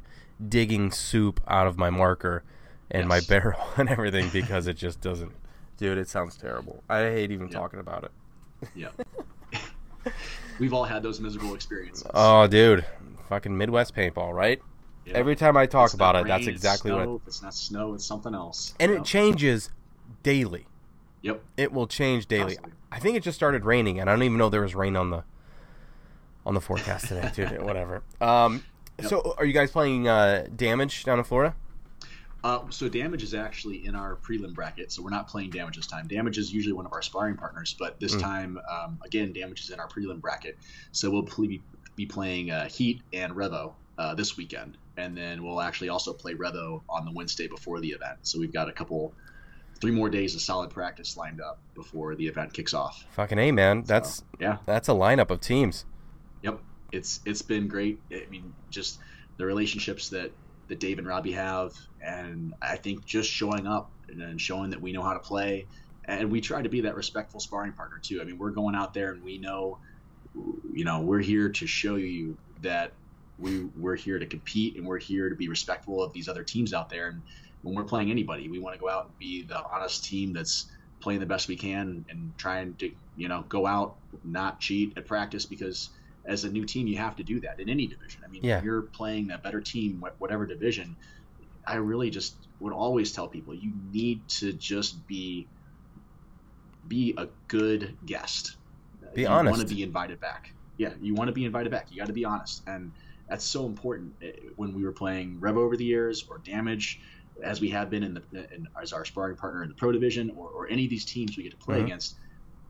digging soup out of my marker and yes. my barrel and everything because it just doesn't Dude, it sounds terrible. I hate even talking about it. Yeah. We've all had those miserable experiences. Oh, dude. Fucking Midwest paintball, right? Every time I talk about it, rain, that's exactly snow. what. If it's not snow, it's something else. And it know? changes daily. Yep. It will change daily. Absolutely. I think it just started raining, and I don't even know there was rain on the on the forecast today, dude. Whatever. Um, yep. So, are you guys playing uh, damage down in Florida? Uh, so damage is actually in our prelim bracket, so we're not playing damage this time. Damage is usually one of our sparring partners, but this mm. time, um, again, damage is in our prelim bracket. So we'll be, be playing uh, Heat and Revo uh, this weekend, and then we'll actually also play Revo on the Wednesday before the event. So we've got a couple three more days of solid practice lined up before the event kicks off. Fucking a man, that's So, yeah, that's a lineup of teams. yep. It's it's been great. I mean, just the relationships that that Dave and Robbie have, and I think just showing up and, showing that we know how to play, and we try to be that respectful sparring partner too. I mean, we're going out there and we know, you know, we're here to show you that we we're here to compete and we're here to be respectful of these other teams out there. And when we're playing anybody, we want to go out and be the honest team that's playing the best we can and trying to you know go out not cheat at practice because as a new team you have to do that in any division. I mean, Yeah. if you're playing that better team, whatever division. I really just would always tell people you need to just be be a good guest. Be you honest. You want to be invited back. Yeah, you want to be invited back. You got to be honest, and that's so important. Eh, When we were playing Rev over the years or Damage, as we have been in the in, as our sparring partner in the Pro Division or, or any of these teams we get to play Mhm. against,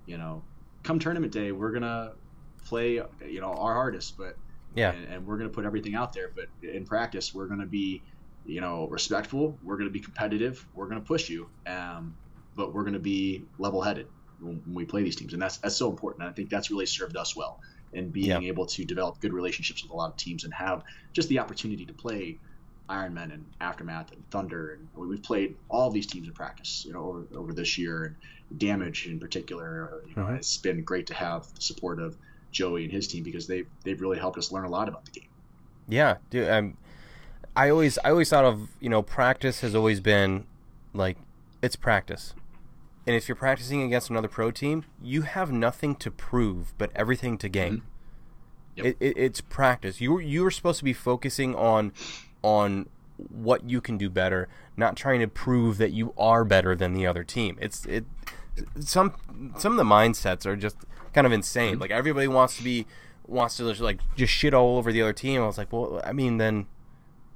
you know, come tournament day, we're gonna play you know our hardest, but Yeah. and, and we're gonna put everything out there. But in practice, we're gonna be you know respectful. We're gonna be competitive. We're gonna push you, um, but we're gonna be level-headed when, when we play these teams, and that's that's so important. And I think that's really served us well in being Yeah. able to develop good relationships with a lot of teams and have just the opportunity to play Ironmen and Aftermath and Thunder, and we- we've played all these teams in practice, you know, over, over this year, and Damage in particular. You know, Mhm. it's been great to have the support of Joey and his team because they've they've really helped us learn a lot about the game. Yeah, dude. Um, I always, I always thought of you know, practice has always been like it's practice, and if you're practicing against another pro team, you have nothing to prove but everything to gain. Mm-hmm. Yep. It, it, it's practice. You you are supposed to be focusing on on what you can do better, not trying to prove that you are better than the other team. It's it some some of the mindsets are just kind of insane. Mm-hmm. Like everybody wants to be wants to just like just shit all over the other team. I was like, well, I mean, then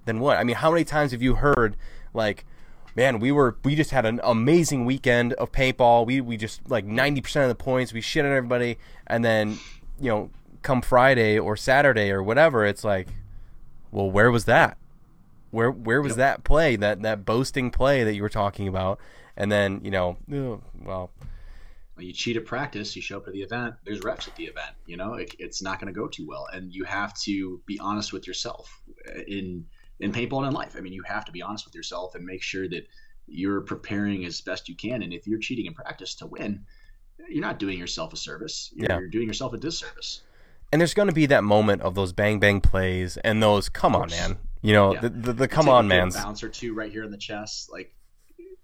then what? I mean, how many times have you heard like, man, we were we just had an amazing weekend of paintball. We we just like ninety percent of the points. We shit on everybody, and then you know, come Friday or Saturday or whatever, it's like, well, where was that? Where where was Yep. that play? That that boasting play that you were talking about? And then you know, well, When you cheat at practice, you show up to the event. There's refs at the event. You know, it, it's not going to go too well, and you have to be honest with yourself in in paintball and in life. I mean, you have to be honest with yourself and make sure that you're preparing as best you can. And if you're cheating in practice to win, you're not doing yourself a service. You're, Yeah. you're doing yourself a disservice. and there's going to be that moment of those bang bang plays and those come on man, you know, Yeah. the, the the come on man's. bounce or two right here in the chest, like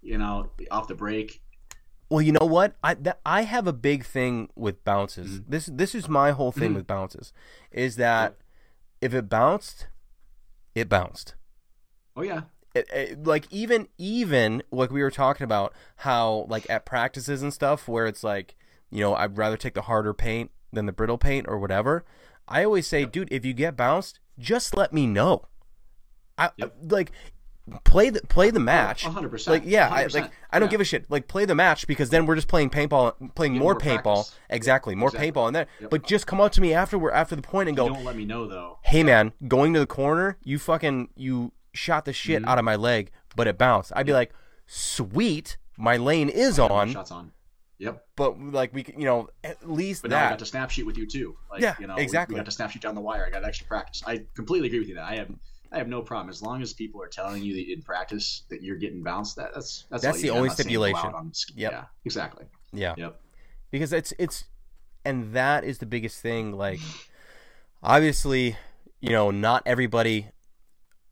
you know, off the break. Well, you know what? I that, I have a big thing with bounces. Mm-hmm. This this is my whole thing Mhm. with bounces, is that if it bounced, it bounced. Oh yeah, It, it- like even even like we were talking about how like at practices and stuff where it's like you know I'd rather take the harder paint than the brittle paint or whatever. I always say, dude, if you get bounced, just let me know. I Yep. like play the play the match. hundred percent. Like yeah, I 100%. like I don't Yeah. give a shit. Like play the match because then we're just playing paintball, playing more, more paintball. practice. Exactly, more exactly. paintball, and then Yep. but just come up to me after we're after the point and You go, don't let me know though. hey man, going to the corner, you fucking you shot the shit Mm-hmm. out of my leg, but it bounced. I'd be like, sweet, my lane is on, Shots on. Yep. but like we, you know, at least But now I got to snap shoot with you too. Like, Yeah, you know, we- exactly. We, got to snap shoot down the wire. I got extra practice. I completely agree with you. That I have, I have no problem as long as people are telling you that in practice that you're getting bounced. That that's that's, That's the you need. I'm only not saying go out stipulation. on- Yep. Yeah, exactly. Yeah, Yep. because it's it's, and that is the biggest thing. Like, obviously, you know, not everybody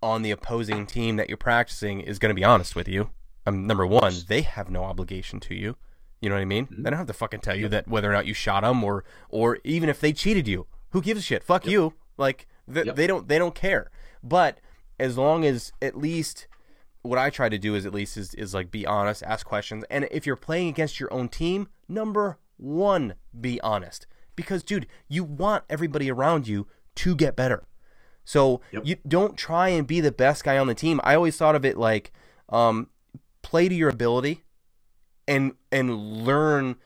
on the opposing team that you're practicing is going to be honest with you. Um, number one, they have no obligation to you. You know what I mean? Mhm. They don't have to fucking tell you that whether or not you shot them or or even if they cheated you. Who gives a shit? Fuck Yep. you. Like th- Yep. they don't they don't care. But as long as at least what I try to do is at least is, is like be honest, ask questions, and if you're playing against your own team, number one, be honest. Because dude, you want everybody around you to get better. So Yep. you don't try and be the best guy on the team. I always thought of it like um, play to your ability and and learn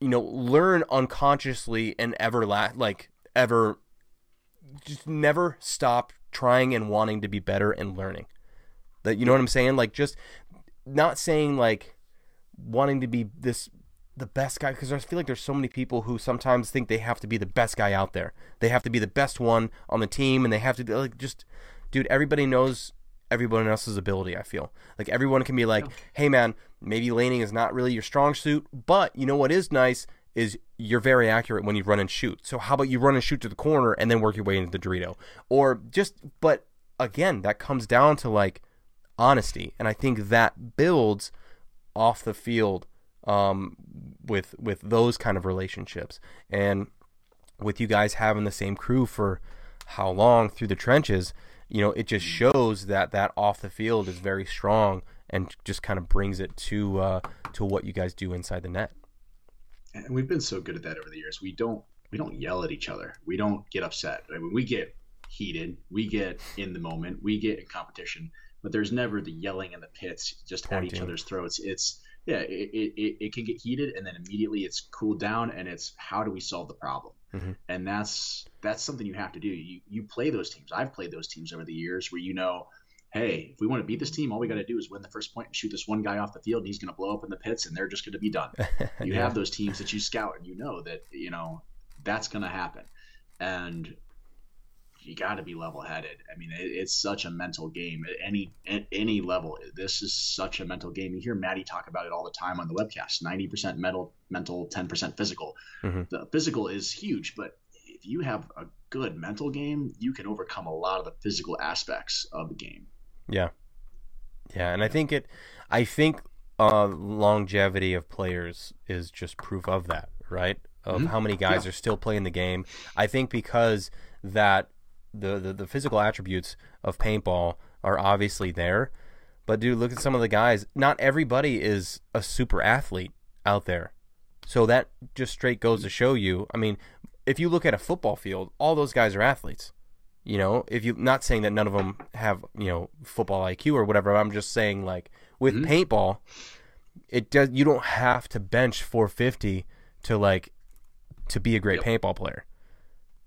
you know learn unconsciously and ever la- like ever just never stop trying and wanting to be better and learning that you know what i'm saying like just not saying like wanting to be this the best guy because I feel like there's so many people who sometimes think they have to be the best guy out there. They have to be the best one on the team, and they have to be like just, dude. Everybody knows everyone else's ability. I feel like everyone can be like, hey man, maybe laning is not really your strong suit, but you know what is nice is you're very accurate when you run and shoot. So how about you run and shoot to the corner and then work your way into the Dorito, or just but again that comes down to like honesty, and I think that builds off the field um, with with those kind of relationships, and with you guys having the same crew for how long through the trenches, you know, it just shows that that off the field is very strong and just kind of brings it to uh, to what you guys do inside the net. And we've been so good at that over the years. We don't we don't yell at each other. We don't get upset. I mean, we get heated. We get in the moment. We get in competition. But there's never the yelling in the pits just Pointing. at each other's throats. It's yeah, it, it, it can get heated and then immediately it's cooled down and it's how do we solve the problem? Mm-hmm. And that's that's something you have to do. You you play those teams. I've played those teams over the years where you know, hey, if we want to beat this team, all we got to do is win the first point and shoot this one guy off the field, and he's going to blow up in the pits, and they're just going to be done. You yeah. have those teams that you scout, and you know that you know that's going to happen. And you got to be level headed. I mean, it, it's such a mental game at any at any level. This is such a mental game. You hear Maddie talk about it all the time on the webcast. Ninety percent mental, mental, ten percent physical. Mm-hmm. The physical is huge, but if you have a good mental game, you can overcome a lot of the physical aspects of the game. Yeah, yeah, and I think it. I think uh, longevity of players is just proof of that, right? Of mm-hmm. how many guys yeah. are still playing the game. I think because that the, the, the physical attributes of paintball are obviously there. But dude, look at some of the guys. Not everybody is a super athlete out there. So that just straight goes to show you. I mean, if you look at a football field, all those guys are athletes. You know, if you not saying that none of them have, you know, football IQ or whatever, I'm just saying like with mm-hmm. paintball, it does you don't have to bench 450 to like to be a great yep. paintball player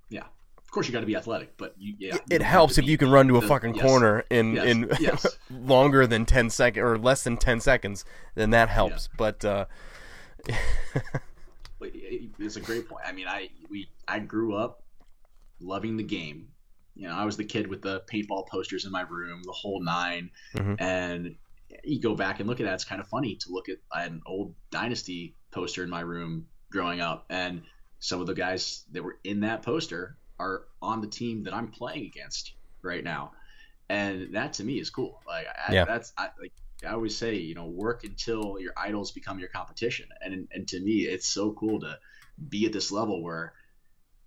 Yeah, of course you got to be athletic, but you, yeah, it, helps if you can run to a the, fucking yes, corner in yes, in yes. longer than ten seconds or less than ten seconds. Then that helps. Yeah. But uh, it's a great point. I mean, I we I grew up loving the game. You know, I was the kid with the paintball posters in my room, the whole 9 mm-hmm. and you go back and look at that. It's kind of funny to look at an old Dynasty poster in my room growing up, and some of the guys that were in that poster are on the team that I'm playing against right now, and that to me is cool. Like, I, yeah. that's I, like I always say, you know, work until your idols become your competition, and and to me, it's so cool to be at this level where,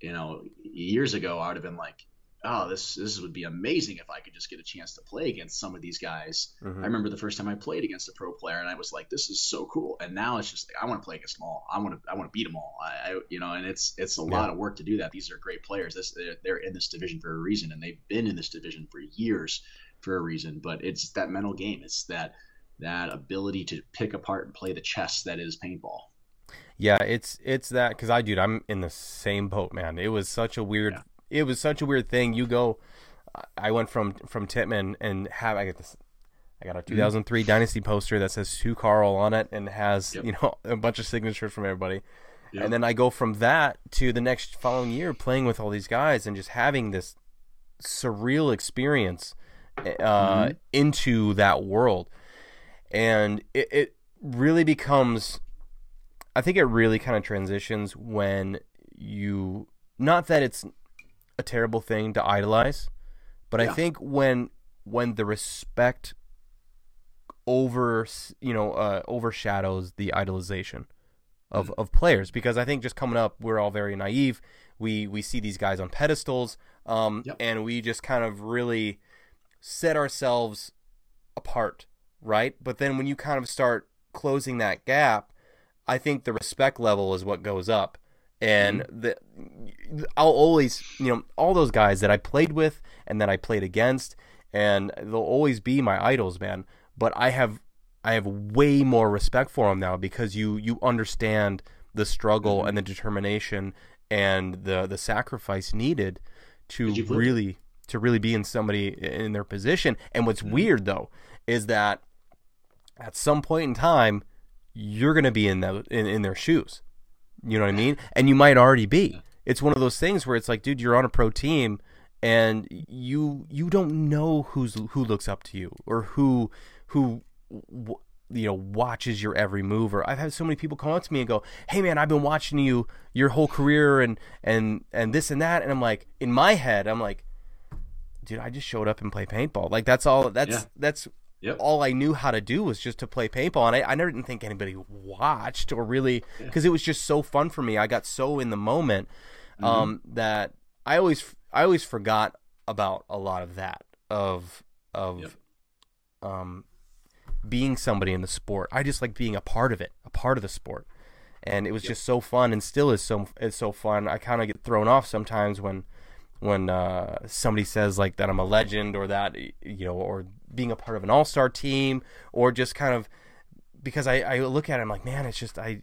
you know, years ago I would have been like, oh, this this would be amazing if I could just get a chance to play against some of these guys. Mm-hmm. I remember the first time I played against a pro player, and I was like, this is so cool. And now it's just like I want to play against them all. I want to I want to beat them all. I, I, you know, and it's it's a yeah. lot of work to do that. These are great players. This they're, they're in this division for a reason, and they've been in this division for years for a reason. But it's that mental game. It's that that ability to pick apart and play the chess that is paintball. Yeah, it's it's that because I, dude, I'm in the same boat, man. It was such a weird yeah it was such a weird thing. You go, I went from from Tippmann and have I get this. I got a mm-hmm. 2003 mm-hmm. Dynasty poster that says "To Carl" on it and has yep. you know a bunch of signatures from everybody. Yep. And then I go from that to the next following year playing with all these guys and just having this surreal experience uh, mm-hmm. into that world. And it, it really becomes, I think it really kind of transitions when you, not that it's a terrible thing to idolize, but yeah. I think when when the respect over you know uh, overshadows the idolization of, mm of players because I think just coming up we're all very naive. We we see these guys on pedestals, um, yep. and we just kind of really set ourselves apart, right? But then when you kind of start closing that gap, I think the respect level is what goes up and mm-hmm. the I'll always you know all those guys that I played with and that I played against and they'll always be my idols man but I have I have way more respect for them now because you you understand the struggle mm-hmm. and the determination and the the sacrifice needed to really to really be in somebody in their position and what's mm-hmm. weird though is that at some point in time, you're going to be in, the, in in their shoes. You know what I mean? And you might already be. It's one of those things where it's like, dude, you're on a pro team and you you don't know who's who looks up to you or who who you know watches your every move or I've had so many people come up to me and go, "Hey man, I've been watching you your whole career and and and this and that." And I'm like, in my head, I'm like, dude, I just showed up and play paintball. Like that's all that's Yeah. that's Yep. all I knew how to do was just to play paintball, and I, I never didn't think anybody watched or really because it was just so fun for me. I got so in the moment Mm-hmm. um, that I always I always forgot about a lot of that of of Yep. um, being somebody in the sport. I just like being a part of it, a part of the sport, and it was just so fun, and still is so is so fun. I kind of get thrown off sometimes when when uh, somebody says like that I'm a legend or that you know or being a part of an all star team or just kind of because I, I look at it I'm like man it's just I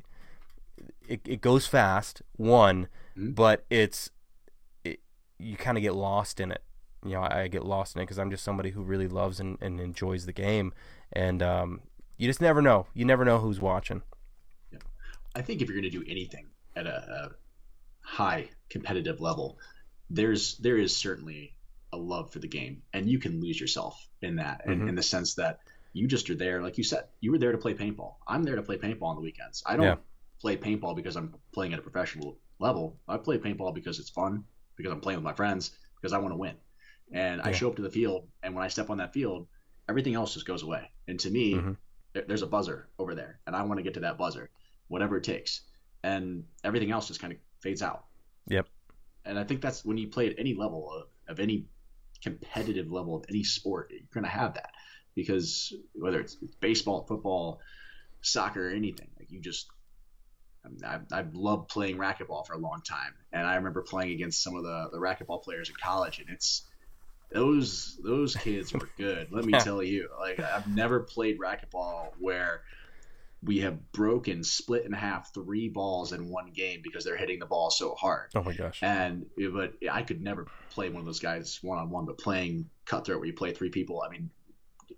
it, it goes fast one Mhm. but it's it, you kind of get lost in it. You know I, I get lost in it because I'm just somebody who really loves and, and enjoys the game. And um, you just never know. You never know who's watching. I think if you're going to do anything at a, a high competitive level, there's there is certainly a love for the game, and you can lose yourself in that, in, Mhm. in the sense that you just are there, like you said, you were there to play paintball. I'm there to play paintball on the weekends. I don't Yeah. play paintball because I'm playing at a professional level. I play paintball because it's fun, because I'm playing with my friends, because I want to win. And I show up to the field, and when I step on that field, everything else just goes away. And to me, Mhm. there- there's a buzzer over there, and I want to get to that buzzer, whatever it takes. And everything else just kind of fades out. Yep. And I think that's when you play at any level of, of any competitive level of any sport, you're going to have that because whether it's baseball, football, soccer, anything, like you just. I, I loved playing racquetball for a long time, and I remember playing against some of the, the racquetball players in college, and it's those those kids were good. Let me tell you, like I've never played racquetball where we have broken, split in half three balls in one game because they're hitting the ball so hard. oh my gosh And but I could never play one of those guys one on one. But playing cutthroat where you play three people, I mean,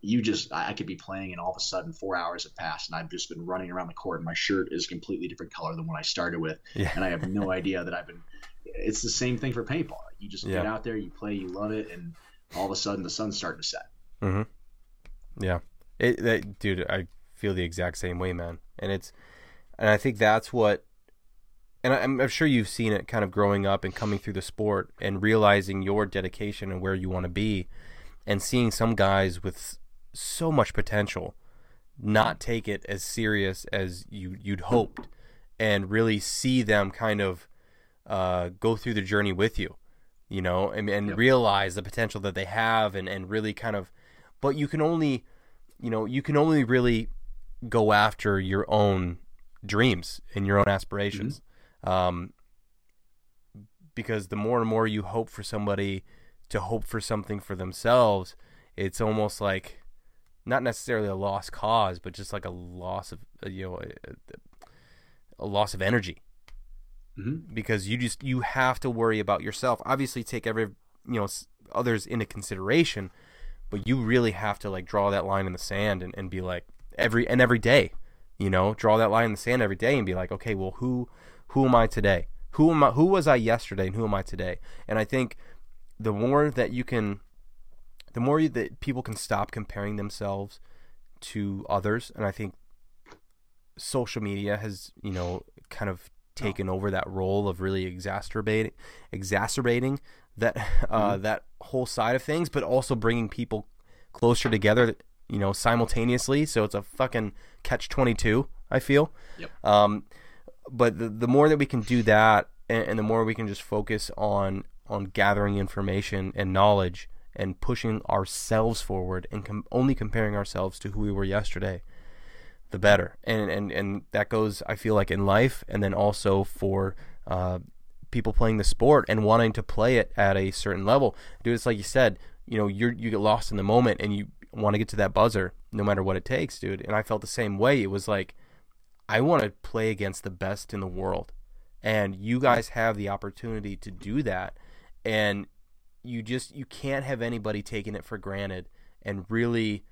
you just I could be playing and all of a sudden four hours have passed and I've just been running around the court and my shirt is completely different color than what I started with, yeah and I have no idea that I've been. It's the same thing for paintball. You just get out there, you play, you love it, and all of a sudden the sun's starting to set. Mm-hmm. Yeah. It, that, dude, I feel the exact same way, man. And it's, and I think that's what, and I'm, I'm sure you've seen it kind of growing up and coming through the sport and realizing your dedication and where you want to be, and seeing some guys with so much potential not take it as serious as you you'd hoped, and really see them kind of uh, go through the journey with you, you know, and, and Yep. realize the potential that they have, and and really kind of, but you can only, you know, you can only really go after your own dreams and your own aspirations, um, because the more and more you hope for somebody to hope for something for themselves, it's almost like not necessarily a lost cause, but just like a loss of uh, you know a, a loss of energy Mm-hmm. because you just you have to worry about yourself. Obviously, take every you know others into consideration, but you really have to like draw that line in the sand and, and be like every and every day, you know, draw that line in the sand every day and be like, okay, well, who who am I today? Who am I? Who was I yesterday, and who am I today? And I think the more that you can, the more you, that people can stop comparing themselves to others, and I think social media has you know kind of taken over that role of really exacerbating exacerbating that uh, that whole side of things, but also bringing people closer together, you know, simultaneously. So it's a fucking catch twenty two. I feel. Yep. Um, but the the more that we can do that, and, and the more we can just focus on on gathering information and knowledge and pushing ourselves forward and com- only comparing ourselves to who we were yesterday the better. And and and that goes, I feel like, in life, and then also for uh, people playing the sport and wanting to play it at a certain level. Dude, it's like you said, you know, you you get lost in the moment and you want to get to that buzzer, no matter what it takes, dude. And I felt the same way. It was like, I want to play against the best in the world, and you guys have the opportunity to do that, and you just you can't have anybody taking it for granted and really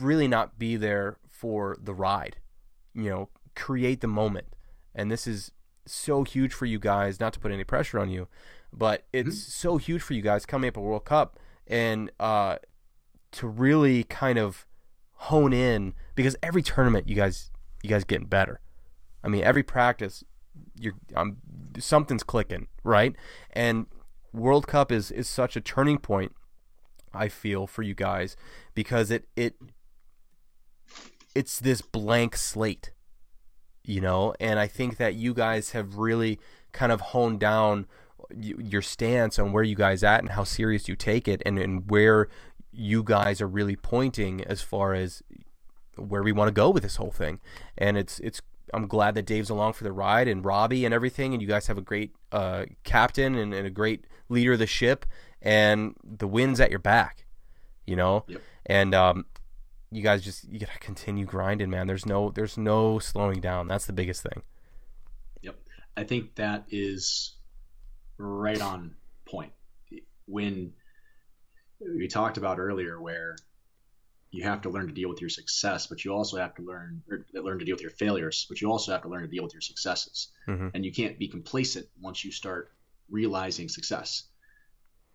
really not be there for the ride. You know, create the moment. And this is so huge for you guys, not to put any pressure on you, but it's mm-hmm. so huge for you guys coming up a World Cup and uh, to really kind of hone in because every tournament you guys you guys getting better. I mean, every practice you're um, something's clicking, right? And World Cup is is such a turning point I feel for you guys because it it it's this blank slate, you know, and I think that you guys have really kind of honed down your stance on where you guys at and how serious you take it and, and where you guys are really pointing as far as where we want to go with this whole thing. And it's it's I'm glad that Dave's along for the ride and Robbie and everything, and you guys have a great uh, captain and, and, a great leader of the ship, and the wind's at your back, you know. Yep. And um, you guys just you gotta continue grinding, man. There's no there's no slowing down. That's the biggest thing. Yep, I think that is right on point. When we talked about earlier, where you have to learn to deal with your success, but you also have to learn or learn to deal with your failures, but you also have to learn to deal with your successes. Mm-hmm. And you can't be complacent once you start realizing success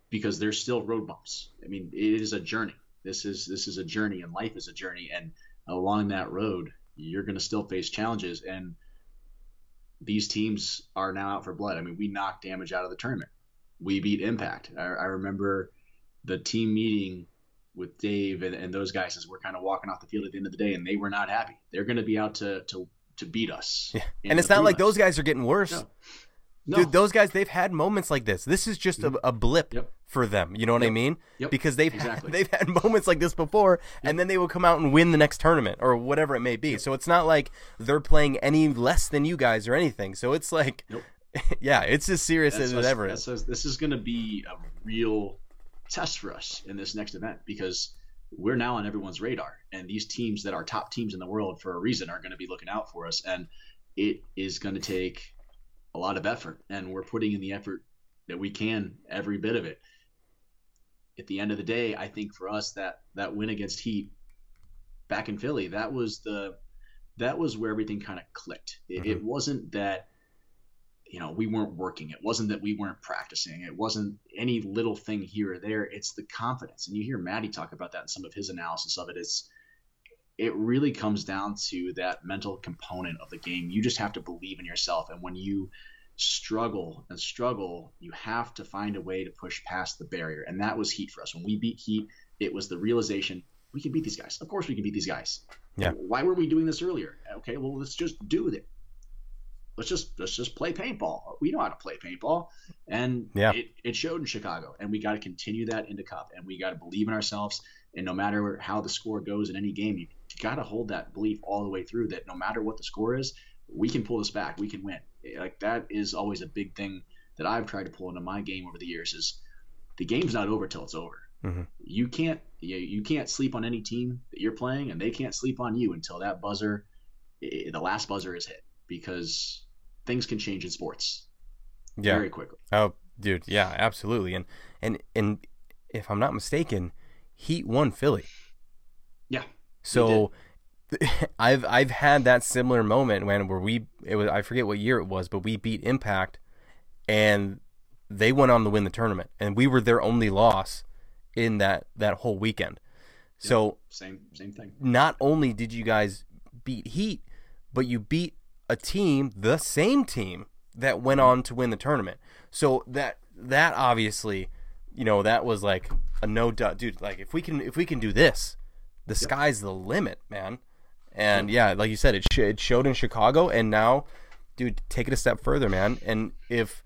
because there's still road bumps. I mean, it is a journey. This is this is a journey, and life is a journey. And along that road, you're going to still face challenges. And these teams are now out for blood. I mean, we knocked damage out of the tournament. We beat Impact. I, I remember the team meeting with Dave and, and those guys as we're kind of walking off the field at the end of the day, and they were not happy. They're going to be out to to to beat us. Yeah. And it's not like those guys are getting worse. No. No. Dude, those guys they've had moments like this. This is just a, mm-hmm. a blip yep. for them. You know what yep. I mean? Yep. Because they've exactly. had, they've had moments like this before, and then they will come out and win the next tournament or whatever it may be. So it's not like they're playing any less than you guys or anything. So it's like, yeah, it's as serious that's as it ever is. This is going to be a real test for us in this next event because we're now on everyone's radar, and these teams that are top teams in the world for a reason are going to be looking out for us, and it is going to take a lot of effort, and we're putting in the effort that we can, every bit of it. At the end of the day, I think for us that that win against Heat back in Philly, that was the that was where everything kind of clicked. It, mm-hmm. it wasn't that you know we weren't working. It wasn't that we weren't practicing. It wasn't any little thing here or there. It's the confidence. And you hear maddie talk about that in some of his analysis of it. It's it really comes down to that mental component of the game. You just have to believe in yourself. And when you struggle and struggle you have to find a way to push past the barrier. And that was heat for us. When we beat heat it was the realization we can beat these guys. Of course we can beat these guys. Yeah. Why were we doing this earlier? Okay well let's just do it let's just let's just play paintball. We know how to play paintball, and yeah. it, it showed in Chicago. And we got to continue that into Cup, and we got to believe in ourselves. And no matter how the score goes in any game, you, got to hold that belief all the way through. That no matter what the score is, we can pull this back. We can win. Like that is always a big thing that I've tried to pull into my game over the years. Is the game's not over till it's over. Mm-hmm. You can't you, you can't sleep on any team that you're playing, and they can't sleep on you until that buzzer, the last buzzer is hit because things can change in sports yeah. very quickly. Oh, dude, yeah, absolutely. And and and if I'm not mistaken, Heat won Philly. Yeah. So I've I've had that similar moment when where we it was I forget what year it was, but we beat Impact and they went on to win the tournament and we were their only loss in that that whole weekend. So same same thing. Not only did you guys beat Heat, but you beat a team, the same team that went on to win the tournament. So that that obviously, you know, that was like a no doubt, dude. Like if we can if we can do this, the sky's the limit, man. And yeah, like you said, it, sh- it showed in Chicago, and now, dude, take it a step further, man. And if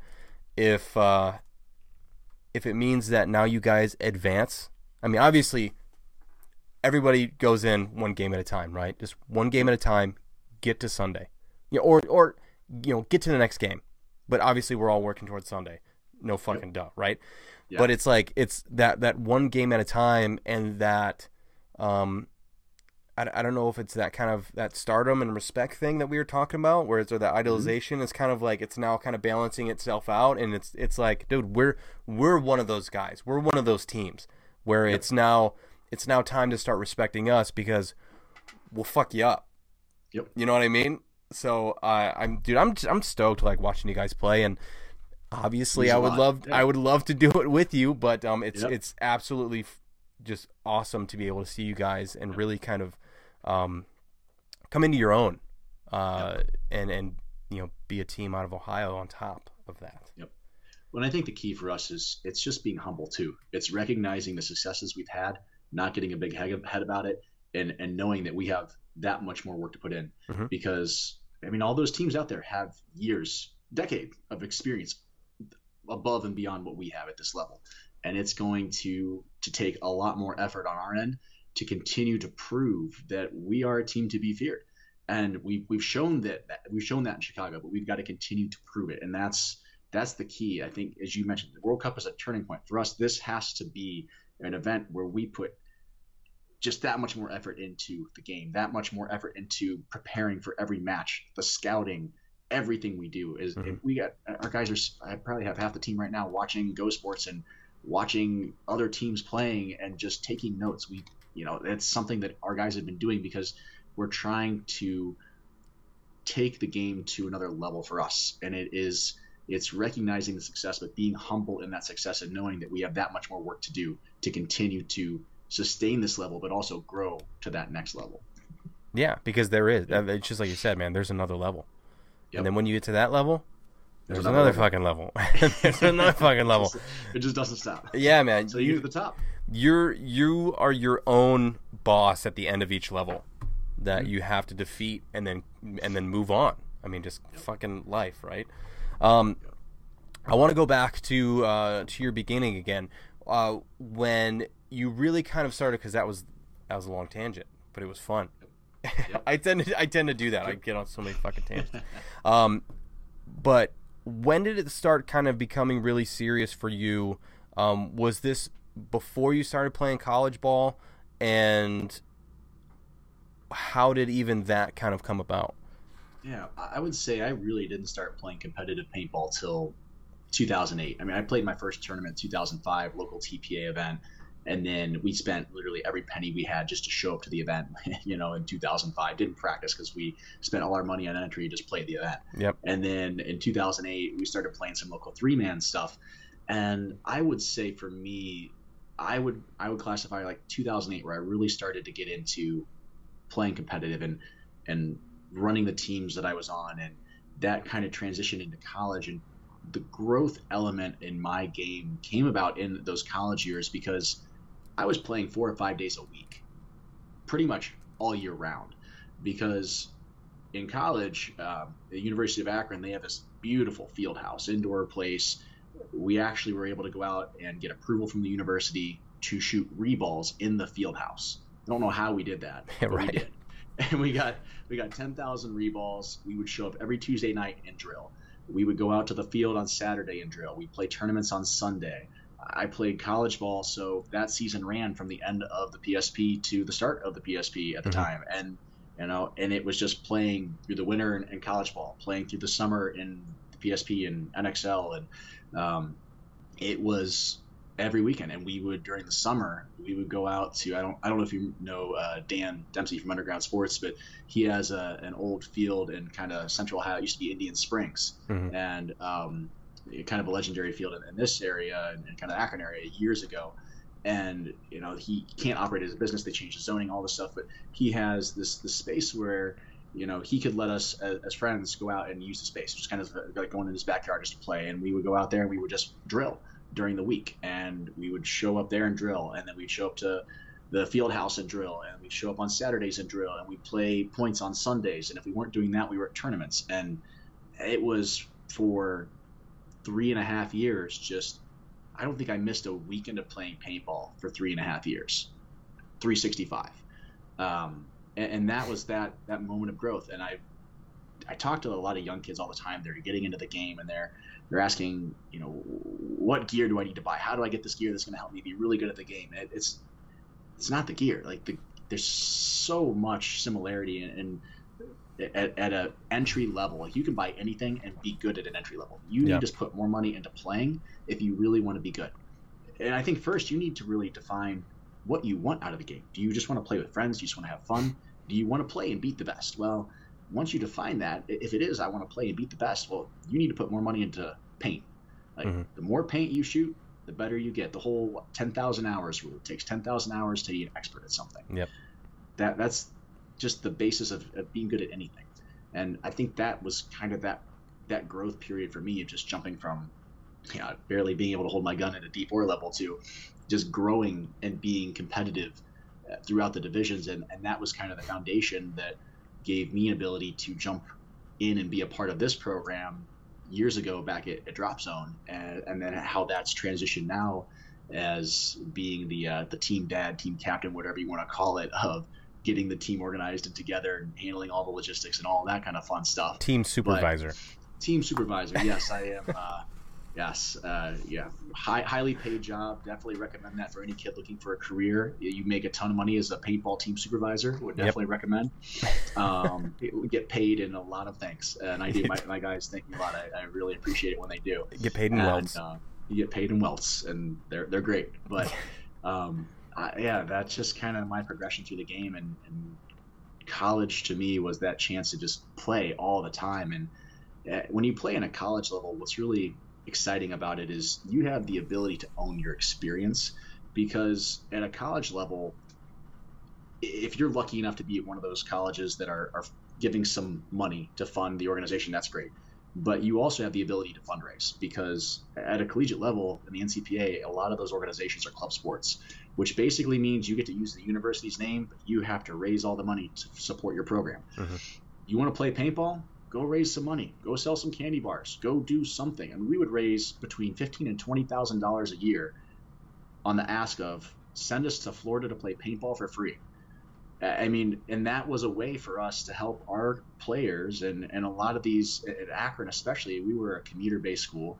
if uh, if it means that now you guys advance, I mean, obviously, everybody goes in one game at a time, right? Just one game at a time. Get to Sunday you know, or or you know get to the next game. But obviously, we're all working towards Sunday. No fucking duh, right? Yeah. But it's like it's that that one game at a time, and that um, I, I don't know if it's that kind of that stardom and respect thing that we were talking about, where it's or that mm-hmm. idolization mm-hmm. is kind of like it's now kind of balancing itself out, and it's it's like, dude, we're we're one of those guys, we're one of those teams where yep. it's now it's now time to start respecting us because we'll fuck you up. Yep. You know what I mean? So uh, I'm, dude, I'm I'm stoked like watching you guys play, and obviously I would lot. love Yeah. I would love to do it with you, but um, it's Yep. it's absolutely f- just awesome to be able to see you guys and really kind of um, come into your own, uh, and and you know be a team out of Ohio on top of that. Yep. When I think the key for us is it's just being humble too. It's recognizing the successes we've had, not getting a big head head about it, and and knowing that we have that much more work to put in. Mhm. Because I mean, all those teams out there have years, decade of experience above and beyond what we have at this level, and it's going to to take a lot more effort on our end to continue to prove that we are a team to be feared. And we we've shown that, that we've shown that in Chicago, but we've got to continue to prove it, and that's that's the key. I think, as you mentioned, the World Cup is a turning point for us. This has to be an event where we put just that much more effort into the game, that much more effort into preparing for every match, the scouting, everything we do. Is Mhm. we got our guys are. I probably have half the team right now watching Go Sports and watching other teams playing and just taking notes. We, you know, it's something that our guys have been doing because we're trying to take the game to another level for us, and it is it's recognizing the success, but being humble in that success and knowing that we have that much more work to do to continue to sustain this level, but also grow to that next level. Yeah, because there is. It's just like you said, man. There's another level, Yep. and then when you get to that level, There's there's, another another, fucking level. there's another fucking level. It just doesn't stop. Yeah, man. So you you get to the top. you're you are your own boss at the end of each level that Mhm. you have to defeat and then and then move on. I mean, just fucking life, right? Um, Yep. I want to go back to uh, to your beginning again, uh, when you really kind of started because that was that was a long tangent, but it was fun. Yep. I tend to I tend to do that. I get on so many fucking tangents. Um, but when did it start kind of becoming really serious for you? Um, was this before you started playing college ball? And how did even that kind of come about? Yeah, I I would say I really didn't start playing competitive paintball till 2008. I mean, I played my first tournament 2005, local TPA event, and then we spent literally every penny we had just to show up to the event. You know, in 2005, didn't practice because we spent all our money on entry, just played the event. Yep. And then in 2008, we started playing some local three man stuff. And I would say for me, I would I would classify like 2008 where I really started to get into playing competitive and and running the teams that I was on and that kind of transition into college and the growth element in my game came about in those college years because I was playing four or five days a week, pretty much all year round. Because in college, um, the University of Akron, they have this beautiful field house, indoor place. We actually were able to go out and get approval from the university to shoot reballs in the field house. I don't know how we did that, but right. we did. And we got we got 10,000 reballs. We would show up every Tuesday night and drill. We would go out to the field on Saturday and drill. We play tournaments on Sunday. I played college ball, so that season ran from the end of the PSP to the start of the PSP at the Mhm. time, and you know, and it was just playing through the winter in, in college ball, playing through the summer in the PSP and NXL, and um, it was every weekend. And we would during the summer, we would go out to I don't I don't know if you know uh, Dan Dempsey from Underground Sports, but he has a, an old field in kind of Central Ohio. It used to be Indian Springs, Mhm. and um, kind of a legendary field in, in this area and, kind of Akron area years ago. And you know he can't operate as a business. They changed the zoning, all this stuff, but he has this this space where you know he could let us as, as friends go out and use the space, just kind of uh, like going in his backyard just to play. And we would go out there and we would just drill during the week, and we would show up there and drill, and then we'd show up to the field house and drill, and we'd show up on Saturdays and drill, and we'd play points on Sundays. And if we weren't doing that, we were at tournaments, and it was for three and a half years just I don't think I missed a weekend of playing paintball for three and a half years, 365, um, and, and that was that that moment of growth. And I I talk to a lot of young kids all the time. They're getting into the game and they're they're asking, you know, what gear do I need to buy? How do I get this gear that's going to help me be really good at the game? It, it's it's not the gear. Like the there's so much similarity and, in at, at a entry level. Like you can buy anything and be good at an entry level. You Yeah. need to put more money into playing if you really want to be good. And I think first you need to really define what you want out of the game. Do you just want to play with friends? Do you just want to have fun? Do you want to play and beat the best? Well, once you define that, if it is I want to play and beat the best, well, you need to put more money into paint. Like mm-hmm. the more paint you shoot, the better you get. The whole 10,000 hours rule. It takes 10,000 hours to be an expert at something. Yep. That that's just the basis of, of being good at anything. And I think that was kind of that that growth period for me of just jumping from you know, barely being able to hold my gun at a D4 level to just growing and being competitive uh, throughout the divisions. And, and that was kind of the foundation that gave me an ability to jump in and be a part of this program years ago back at, at Drop Zone, and, and, then how that's transitioned now as being the uh, the team dad, team captain, whatever you want to call it, of getting the team organized and together and handling all the logistics and all that kind of fun stuff. Team supervisor. But, team supervisor. Yes, I am. Uh, Yes, uh, yeah, High, highly paid job. Definitely recommend that for any kid looking for a career. You make a ton of money as a paintball team supervisor. Would definitely yep. recommend. Um, get paid in a lot of things, and I do. My, my guys thank me a lot. I, I, really appreciate it when they do. Get paid in and, welts. Uh, you get paid in welts, and they're they're great. But um, I, yeah, that's just kind of my progression through the game, and, and college to me was that chance to just play all the time and uh, when you play in a college level, what's really exciting about it is you have the ability to own your experience because at a college level if you're lucky enough to be at one of those colleges that are, are giving some money to fund the organization that's great. But you also have the ability to fundraise because at a collegiate level in the ncpa a lot of those organizations are club sports which basically means you get to use the university's name but you have to raise all the money to support your program mm-hmm. you want to play paintball go raise some money, go sell some candy bars, go do something. I mean, we would raise between fifteen and twenty thousand dollars a year on the ask of send us to Florida to play paintball for free. I mean, and that was a way for us to help our players and, and a lot of these at Akron, especially, we were a commuter based school.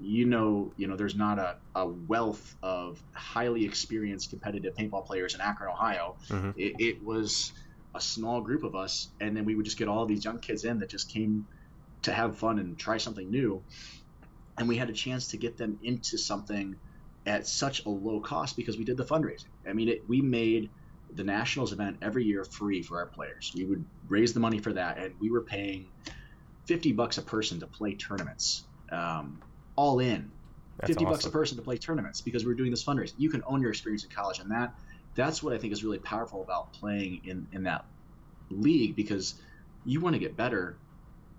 You know, you know, there's not a, a wealth of highly experienced competitive paintball players in Akron, Ohio. Mm-hmm. It, it was a small group of us, and then we would just get all these young kids in that just came to have fun and try something new. And we had a chance to get them into something at such a low cost because we did the fundraising. I mean, it, we made the nationals event every year free for our players. We would raise the money for that, and we were paying fifty bucks a person to play tournaments, um, all in. That's fifty awesome. bucks a person to play tournaments because we're doing this fundraising. You can own your experience in college, and that that's what I think is really powerful about playing in, in that league because you want to get better.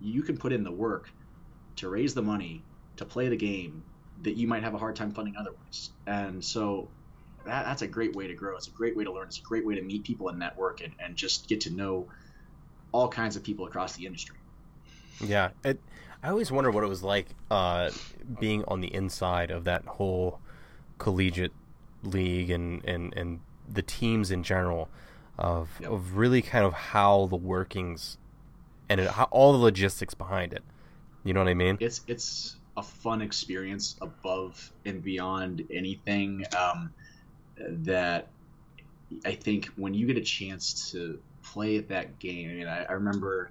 You can put in the work to raise the money to play the game that you might have a hard time funding otherwise. And so that, that's a great way to grow. It's a great way to learn. It's a great way to meet people and network and, and just get to know all kinds of people across the industry. Yeah. It, I always wonder what it was like uh, being on the inside of that whole collegiate league and, and, and the teams in general of yep. of really kind of how the workings and it, how, all the logistics behind it. You know what I mean? It's it's a fun experience above and beyond anything um, that I think when you get a chance to play at that game. I mean, I, I remember.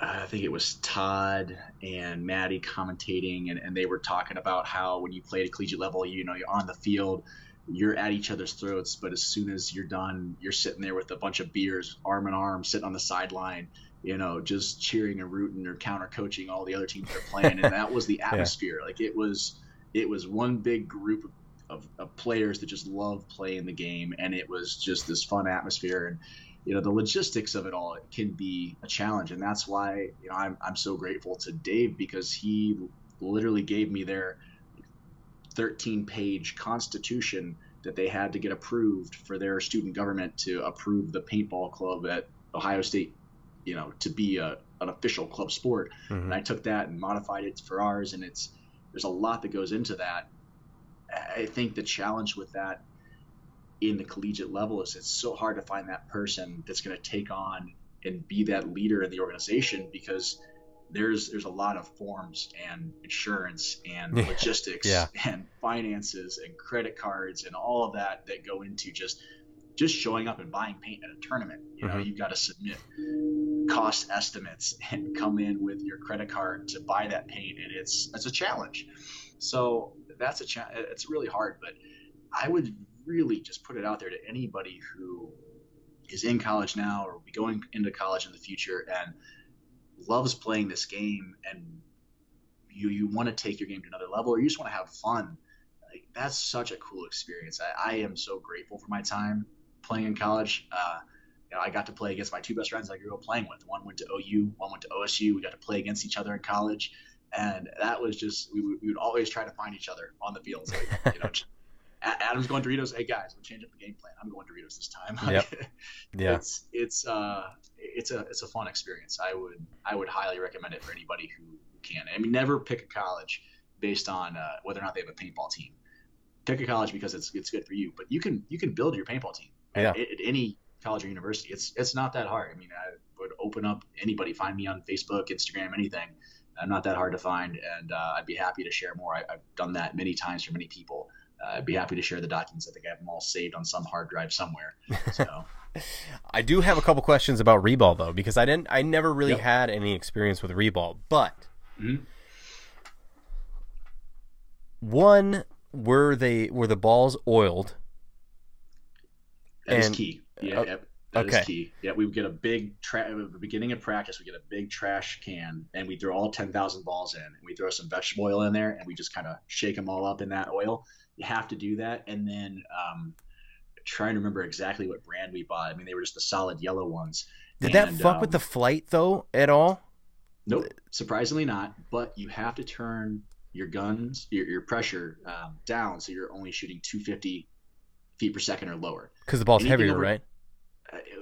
I think it was Todd and Maddie commentating, and, and they were talking about how when you play at a collegiate level, you know, you're on the field, you're at each other's throats, but as soon as you're done, you're sitting there with a bunch of beers, arm in arm, sitting on the sideline, you know, just cheering and rooting or counter coaching all the other teams that are playing. and that was the atmosphere. yeah. Like it was, it was one big group of, of, of, players that just love playing the game, and it was just this fun atmosphere. And you know, the logistics of it all can be a challenge, and that's why you know I'm I'm so grateful to Dave because he literally gave me their 13 page constitution that they had to get approved for their student government to approve the paintball club at Ohio State, you know, to be a, an official club sport. Mm-hmm. And I took that and modified it for ours. And it's, there's a lot that goes into that. I think the challenge with that in the collegiate level is it's so hard to find that person that's going to take on and be that leader in the organization because there's there's a lot of forms and insurance and logistics yeah. and finances and credit cards and all of that that go into just just showing up and buying paint at a tournament. You know, mm-hmm. you've got to submit cost estimates and come in with your credit card to buy that paint, and it's it's a challenge. So that's a challenge. It's really hard, but I would really just put it out there to anybody who is in college now or will be going into college in the future and loves playing this game and you you want to take your game to another level or you just want to have fun like, that's such a cool experience I, I am so grateful for my time playing in college uh, you know, I got to play against my two best friends I grew up playing with. One went to OU, one went to OSU. We got to play against each other in college, and that was just we would, we would always try to find each other on the field. So, you know, Adam's going Doritos. Hey guys, we'll change up the game plan. I'm going Doritos this time. Yep. yeah. It's it's uh it's a it's a fun experience. I would I would highly recommend it for anybody who can. I mean, never pick a college based on uh, whether or not they have a paintball team. Pick a college because it's it's good for you. But you can you can build your paintball team Yeah. at, at any college or university. It's it's not that hard. I mean, I would open up anybody, find me on Facebook, Instagram, anything. I'm not that hard to find, and uh, I'd be happy to share more. I, I've done that many times for many people. Uh, I'd be happy to share the documents. I think I have them all saved on some hard drive somewhere. So I do have a couple questions about Reball though, because I didn't, I never really Yep. had any experience with Reball. But Mhm. one, were they were the balls oiled? that is And- key. Yeah, uh, that is okay. key. Yeah, we would get a big tra- at the beginning of practice. We get a big trash can, and we throw all ten thousand balls in, and we throw some vegetable oil in there, and we just kind of shake them all up in that oil. You have to do that, and then um, trying to remember exactly what brand we bought. I mean, they were just the solid yellow ones. Did that And, fuck with um, the flight though at all? Nope, surprisingly not. But you have to turn your guns, your, your pressure um, down, so you're only shooting 250 feet per second or lower. Because the ball's anything heavier, over- right?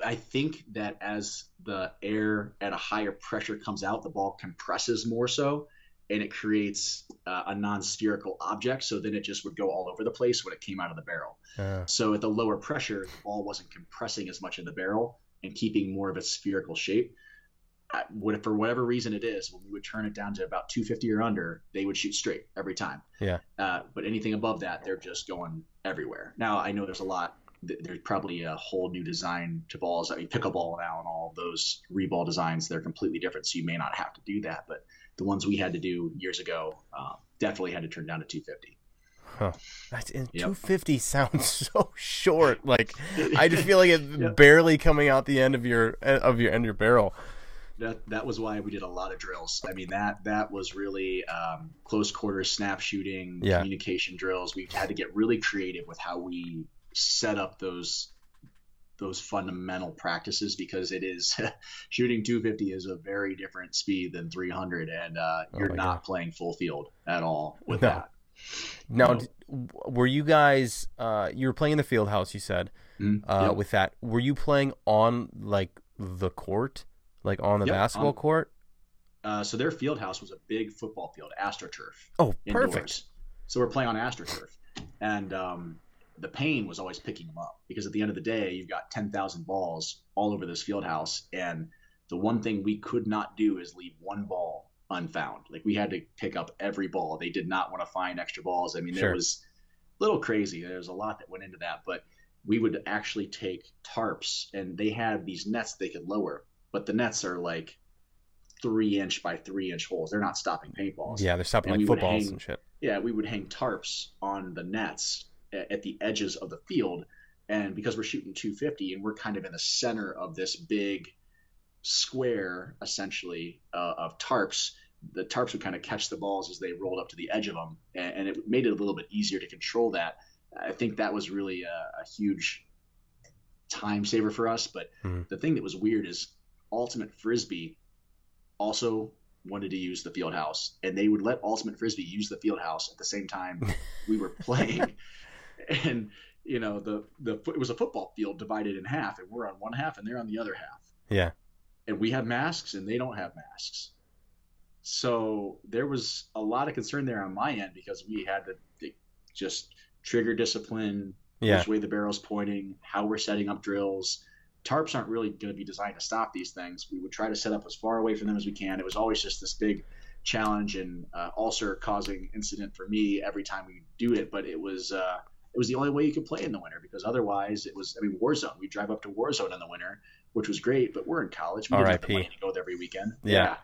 I think that as the air at a higher pressure comes out, the ball compresses more so, and it creates uh, a non-spherical object. So then it just would go all over the place when it came out of the barrel. Uh, So at the lower pressure, the ball wasn't compressing as much in the barrel and keeping more of its spherical shape. I, what, for whatever reason it is, when we would turn it down to about 250 or under, they would shoot straight every time. Yeah. Uh, but anything above that, they're just going everywhere. Now I know there's a lot. There's probably a whole new design to balls. I mean, pickleball now and all of those reball designs, they're completely different. So you may not have to do that. But the ones we had to do years ago, uh, definitely had to turn down to 250. Huh. that's, and Yep. 250 sounds so short. Like I just feel like it's Yep. barely coming out the end of your of your end your barrel. that that was why we did a lot of drills. I mean that that was really um, close quarters snap shooting, Yeah. communication drills. We had to get really creative with how we set up those those fundamental practices because it is shooting 250 is a very different speed than 300 and uh, Oh you're my not God. playing full field at all with No. that. Now, No. d- were you guys? Uh, you were playing in the field house. You said Mhm. uh, Yep. with that. Were you playing on like the court, like on the Yep, basketball on- court? Uh, so their field house was a big football field, AstroTurf. Oh, indoors. perfect. So we're playing on AstroTurf, and um, the pain was always picking them up because at the end of the day, you've got ten thousand balls all over this field house, and the one thing we could not do is leave one ball unfound. Like we had to pick up every ball. They did not want to find extra balls. I mean, Sure. there was a little crazy. There's a lot that went into that, but we would actually take tarps, and they had these nets they could lower, but the nets are like three inch by three inch holes. They're not stopping paintballs Yeah, they're stopping And like footballs hang- and shit. yeah, we would hang tarps on the nets at the edges of the field. And because we're shooting 250 and we're kind of in the center of this big square, essentially, uh, of tarps, the tarps would kind of catch the balls as they rolled up to the edge of them. And, and it made it a little bit easier to control that. I think that was really a, a huge time saver for us. But Mhm. the thing that was weird is Ultimate Frisbee also wanted to use the field house, and they would let Ultimate Frisbee use the field house at the same time we were playing. and you know, the the it was a football field divided in half, and we're on one half and they're on the other half. Yeah. And we have masks, and they don't have masks. So there was a lot of concern there on my end because we had to just trigger discipline, Yeah. which way the barrel's pointing, how we're setting up drills. Tarps aren't really going to be designed to stop these things. We would try to set up as far away from them as we can. It was always just this big challenge and uh, ulcer causing incident for me every time we do it. But it was uh, it was the only way you could play in the winter because otherwise it was I mean Warzone. We drive up to Warzone in the winter, which was great, but we're in college. We didn't have the money to go there every weekend. Yeah.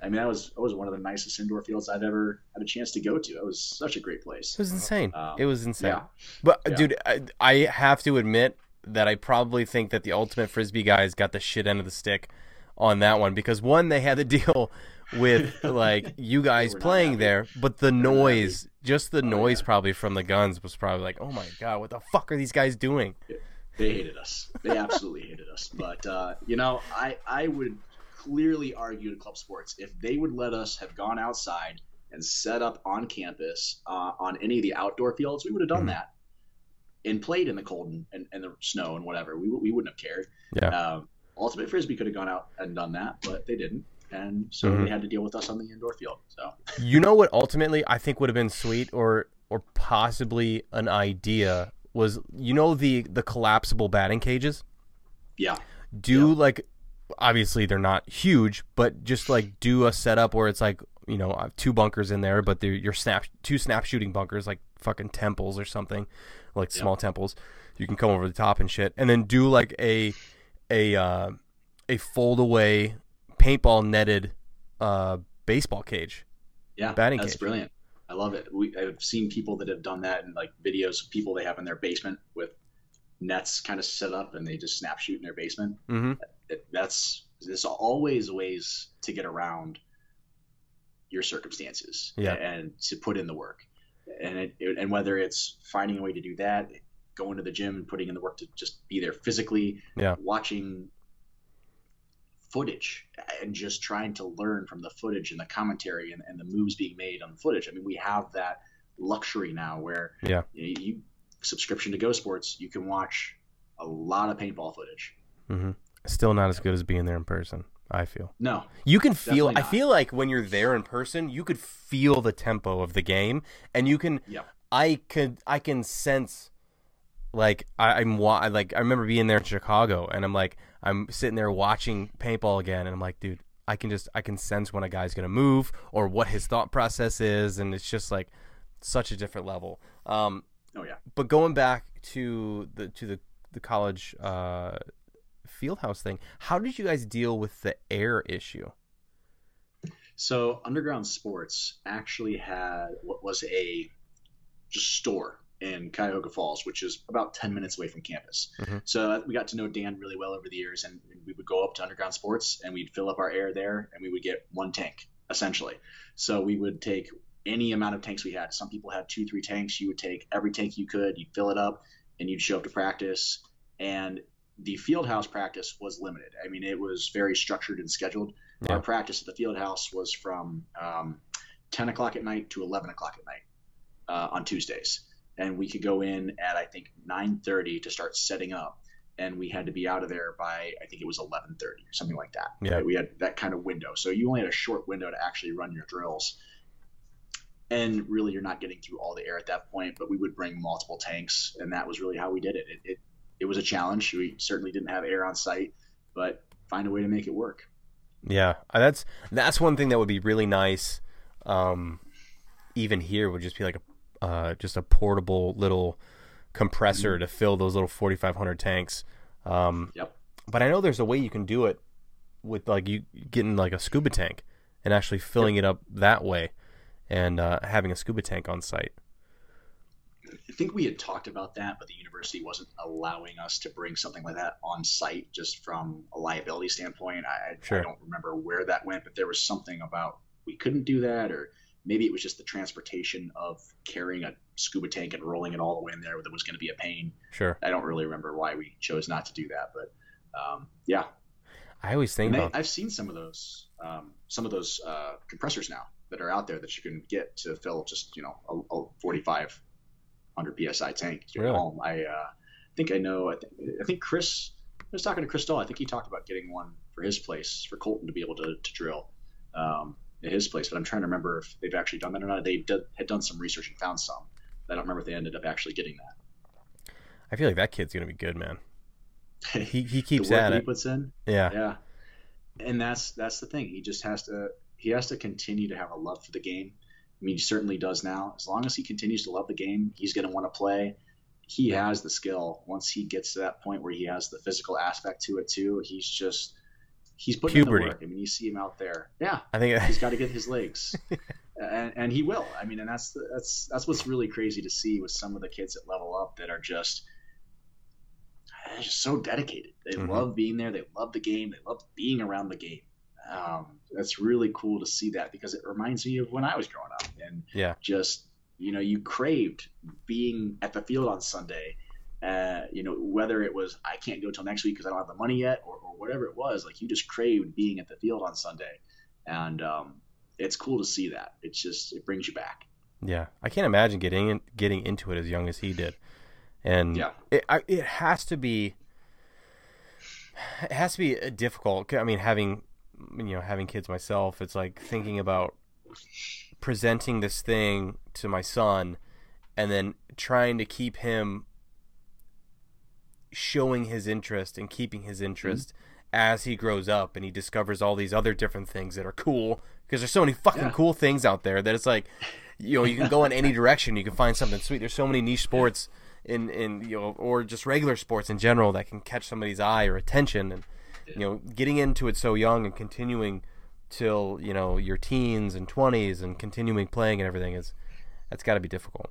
I mean, that was that was one of the nicest indoor fields I've ever had a chance to go to. It was such a great place. It was insane. Um, it was insane. Yeah, But Yeah. dude, I, I have to admit that I probably think that the ultimate frisbee guys got the shit end of the stick on that one because one, they had to deal with like you guys playing there, but the noise, just the Oh, noise yeah. probably from the guns was probably like, oh my god, what the fuck are these guys doing? they hated us. They absolutely hated us. But uh, you know, I I would clearly argue to club sports if they would let us have gone outside and set up on campus uh, on any of the outdoor fields, we would have done Mhm. that and played in the cold and, and, and the snow and whatever. We, we wouldn't have cared. Yeah. Um, Ultimate Frisbee could have gone out and done that, but they didn't. And so Mhm. they had to deal with us on the indoor field. So You know what? Ultimately, I think would have been sweet, or or possibly an idea was you know the the collapsible batting cages. yeah, do Yeah. like obviously they're not huge but just like do a setup where it's like you know uh, two bunkers in there but they're your snap two snap shooting bunkers like fucking temples or something like Yeah. small temples you can come over the top and shit and then do like a a uh, a fold away paintball netted uh baseball cage yeah, Batting that's cage. brilliant. I love it. We I've seen people that have done that and like videos of people they have in their basement with nets kind of set up and they just snap shoot in their basement. mm-hmm that's there's always ways to get around your circumstances Yeah. and to put in the work. And it, it- and whether it's finding a way to do that, going to the gym and putting in the work to just be there physically, Yeah. watching footage and just trying to learn from the footage and the commentary and, and the moves being made on the footage. I mean, we have that luxury now where Yeah. you, you subscription to Go Sports, you can watch a lot of paintball footage. mm-hmm still not as good as being there in person i feel No, You can feel. I feel like when you're there in person, you could feel the tempo of the game, and you can. Yeah. I could. I can sense. Like I, I'm wa- I like I remember being there in Chicago, and I'm like I'm sitting there watching paintball again, and I'm like, dude, I can just I can sense when a guy's gonna move or what his thought process is, and it's just like such a different level. Um, oh yeah. but going back to the to the the college uh, fieldhouse thing, how did you guys deal with the air issue? So Underground Sports actually had what was a just store in Cuyahoga Falls, which is about 10 minutes away from campus. Mhm. So uh, we got to know Dan really well over the years, and we would go up to Underground Sports and we'd fill up our air there, and we would get one tank essentially. So we would take any amount of tanks we had. Some people had two, three tanks. You would take every tank you could, you'd fill it up, and you'd show up to practice. And the field house practice was limited. I mean, it was very structured and scheduled. Yeah. Our practice at the field house was from um, 10 o'clock at night to 11 o'clock at night uh, on Tuesdays. And we could go in at, I think, 9.30 to start setting up. And we had to be out of there by, I think it was 11.30 or something like that. Yeah. We had that kind of window. So you only had a short window to actually run your drills. And really, you're not getting through all the air at that point, but we would bring multiple tanks. And that was really how we did it. It, it, it was a challenge. We certainly didn't have air on site, but find a way to make it work. Yeah, uh, that's that's one thing that would be really nice. Um, even here would just be like a uh, just a portable little compressor to fill those little 4,500 tanks. Um, Yep. but I know there's a way you can do it with like you getting like a scuba tank and actually filling it up that way, and uh, having a scuba tank on site. I think we had talked about that, but the university wasn't allowing us to bring something like that on site just from a liability standpoint. I, Sure. I don't remember where that went, but there was something about we couldn't do that, or maybe it was just the transportation of carrying a scuba tank and rolling it all the way in there that was going to be a pain. Sure, I don't really remember why we chose not to do that, but um, yeah, I always think they, about I've seen some of those, um, some of those uh, compressors now that are out there that you can get to fill just you know a, a 4,500 psi tank to your Really? home. I uh, think I know. I, th- I think Chris. I was talking to Chris Dahl. I think he talked about getting one for his place for Colton to be able to, to drill um, at his place. But I'm trying to remember if they've actually done that or not. They did, had done some research and found some. I don't remember if they ended up actually getting that. I feel like that kid's gonna be good, man. He he keeps the work at that he it. puts in. Yeah, Yeah, and that's that's the thing. He just has to he has to continue to have a love for the game. I mean, he certainly does now. As long as he continues to love the game, he's going to want to play. He has the skill. Once he gets to that point where he has the physical aspect to it too, he's just he's putting Puberty. in the work. I mean, you see him out there. Yeah, I think he's got to get his legs, and, and he will. I mean, and that's the, that's that's what's really crazy to see with some of the kids that level up that are just just so dedicated. They mm-hmm. love being there. They love the game. They love being around the game. Um, that's really cool to see that because it reminds me of when I was growing up and yeah, just you know you craved being at the field on Sunday. Uh, you know whether it was I can't go till next week because I don't have the money yet, or, or, whatever it was. Like you just craved being at the field on Sunday, and um, it's cool to see that. It's just it brings you back. Yeah, I can't imagine getting in, getting into it as young as he did, and yeah, it I, it has to be it has to be difficult. I mean, having you know having kids myself, it's like thinking about presenting this thing to my son, and then trying to keep him showing his interest and keeping his interest mm-hmm. as he grows up and he discovers all these other different things that are cool because there's so many fucking yeah. cool things out there that it's like you know you can go in any direction you can find something sweet there's so many niche sports in in you know or just regular sports in general that can catch somebody's eye or attention and you know getting into it so young and continuing till you know your teens and 20s and continuing playing and everything is that's got to be difficult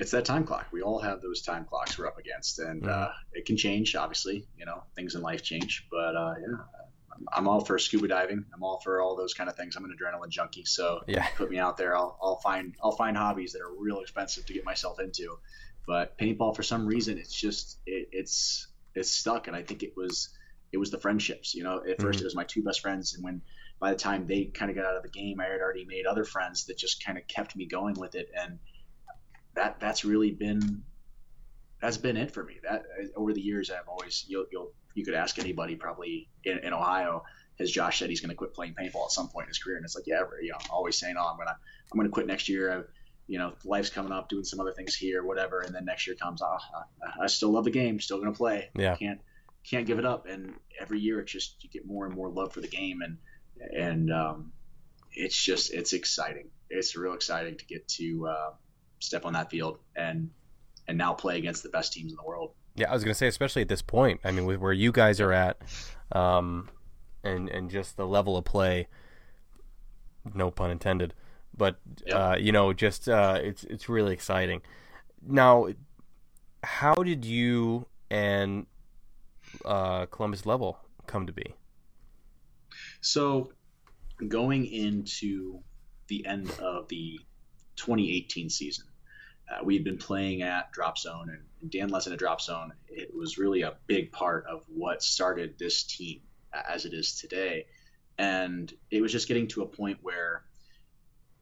it's that time clock we all have those time clocks we're up against and mm-hmm. uh, it can change obviously you know things in life change but uh, yeah I'm all for scuba diving. I'm all for all those kind of things. I'm an adrenaline junkie, so yeah. put me out there. I'll, I'll find I'll find hobbies that are real expensive to get myself into. But paintball, for some reason, it's just it, it's it's stuck, and I think it was it was the friendships. You know, at 1st mm-hmm. it was my two best friends, and when by the time they kind of got out of the game, I had already made other friends that just kind of kept me going with it, and that that's really been that's been it for me. That over the years, I've always you'll, you'll you could ask anybody probably in, in Ohio. Has Josh said he's going to quit playing paintball at some point in his career? And it's like, yeah, you know, always saying, oh, I'm gonna I'm gonna quit next year. I've, you know, life's coming up, doing some other things here, whatever. And then next year comes, oh, I, I still love the game, still gonna play. Yeah, can't can't give it up. And every year, it's just you get more and more love for the game, and and um, it's just it's exciting. It's real exciting to get to uh, step on that field and and now play against the best teams in the world. Yeah, I was gonna say, especially at this point. I mean, with where you guys are at, um, and and just the level of play. No pun intended, but yep. uh, you know, just uh, it's it's really exciting. Now, how did you and uh, Columbus Level come to be? So, going into the end of the 2018 season, uh, we had been playing at Drop Zone, and, Dan Lesson at Drop Zone. It was really a big part of what started this team as it is today. And it was just getting to a point where,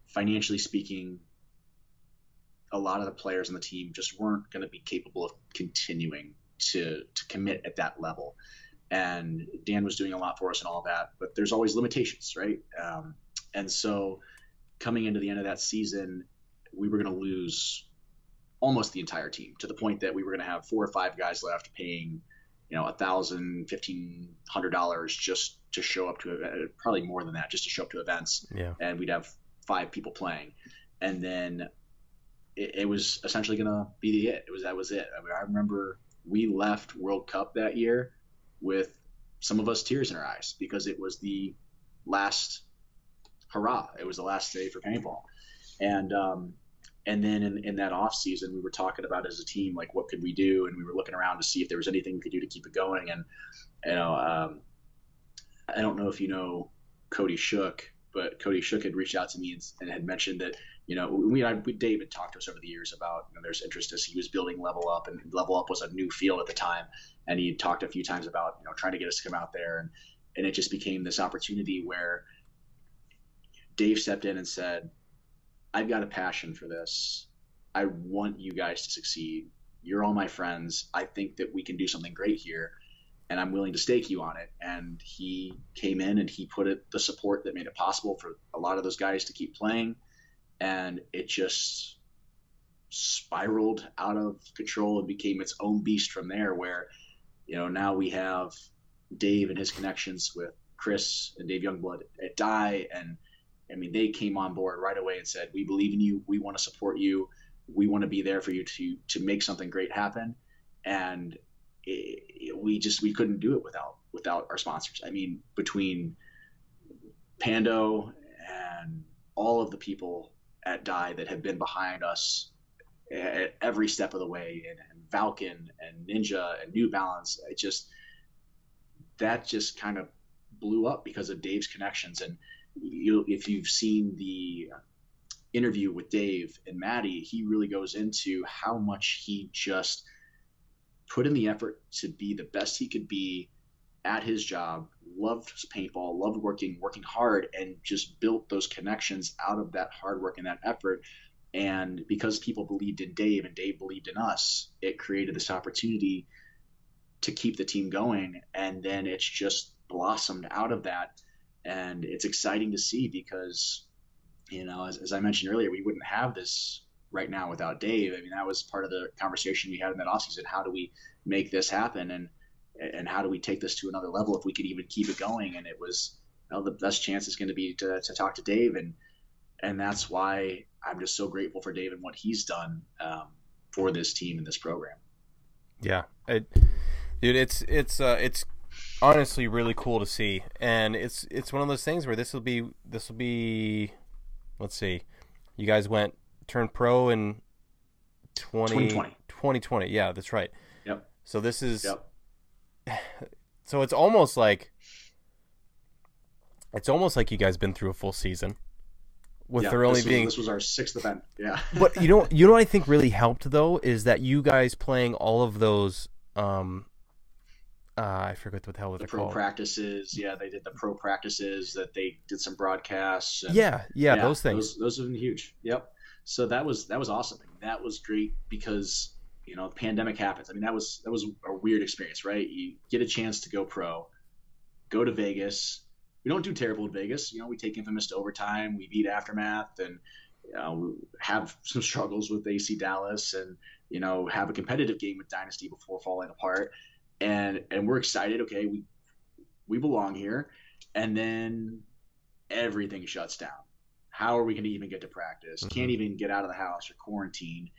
financially speaking, a lot of the players on the team just weren't going to be capable of continuing to to commit at that level. And Dan was doing a lot for us and all that, but there's always limitations, right? Um, and so, coming into the end of that season, we were going to lose almost the entire team to the point that we were going to have four or five guys left paying, you know, a thousand, fifteen hundred dollars just to show up to uh, probably more than that just to show up to events. Yeah. And we'd have five people playing, and then it, it was essentially going to be the it. It was that was it. I, mean, I remember we left World Cup that year with some of us tears in our eyes because it was the last hurrah. It was the last day for paintball, and um, and then in, in that off season we were talking about as a team like what could we do? And we were looking around to see if there was anything we could do to keep it going. And you know um, i don't know if you know cody shook but cody shook had reached out to me and, and had mentioned that you know we, I, we david talked to us over the years about you know, there's interest as he was building level up and level up was a new field at the time. And he talked a few times about you know trying to get us to come out there. And and it just became this opportunity where dave stepped in and said I've got a passion for this. I want you guys to succeed. You're all my friends. I think that we can do something great here, and I'm willing to stake you on it. And he came in and he put it the support that made it possible for a lot of those guys to keep playing, and it just spiraled out of control and became its own beast from there. Where, you know, now we have Dave and his connections with Chris and Dave Youngblood at Dye and I mean, they came on board right away and said, "We believe in you. We want to support you. We want to be there for you to to make something great happen." And it, it, we just we couldn't do it without without our sponsors. I mean, between Pando and all of the people at Dye that have been behind us at every step of the way, and, and Valken and Ninja and New Balance, it just that just kind of blew up because of Dave's connections. And you, if you've seen the interview with Dave and Maddie, he really goes into how much he just put in the effort to be the best he could be at his job, loved paintball, loved working, working hard, and just built those connections out of that hard work and that effort. And because people believed in Dave and Dave believed in us, it created this opportunity to keep the team going. And then it's just blossomed out of that. And it's exciting to see because, you know, as, as I mentioned earlier, we wouldn't have this right now without Dave. I mean, that was part of the conversation we had in that offseason. How do we make this happen? And and how do we take this to another level if we could even keep it going? And it was, the best chance is going to be to, to talk to Dave. And, and that's why I'm just so grateful for Dave and what he's done um, for this team and this program. Yeah. It, dude, it's, it's, uh, it's honestly really cool to see. And it's, it's one of those things where this will be, this will be, let's see, you guys went, turned pro in 20, 2020. 2020. Yeah, that's right. Yep. So this is, yep so it's almost like it's almost like you guys been through a full season with yeah, there only being this was our sixth event yeah but you know you know what i think really helped though is that you guys playing all of those um uh, I forget what the hell was the pro called. practices. Yeah, they did the pro practices. That they did some broadcasts. And, yeah, yeah, yeah, those things. Those, those have been huge. Yep. So that was that was awesome. That was great because you know, the pandemic happens. I mean, that was that was a weird experience, right? You get a chance to go pro, go to Vegas. We don't do terrible in Vegas. You know, we take Infamous to overtime. We beat Aftermath, and you know, have some struggles with AC Dallas, and you know, have a competitive game with Dynasty before falling apart. And and we're excited. Okay, we we belong here. And then everything shuts down. How are we going to even get to practice? Mm-hmm. Can't even get out of the house or quarantine.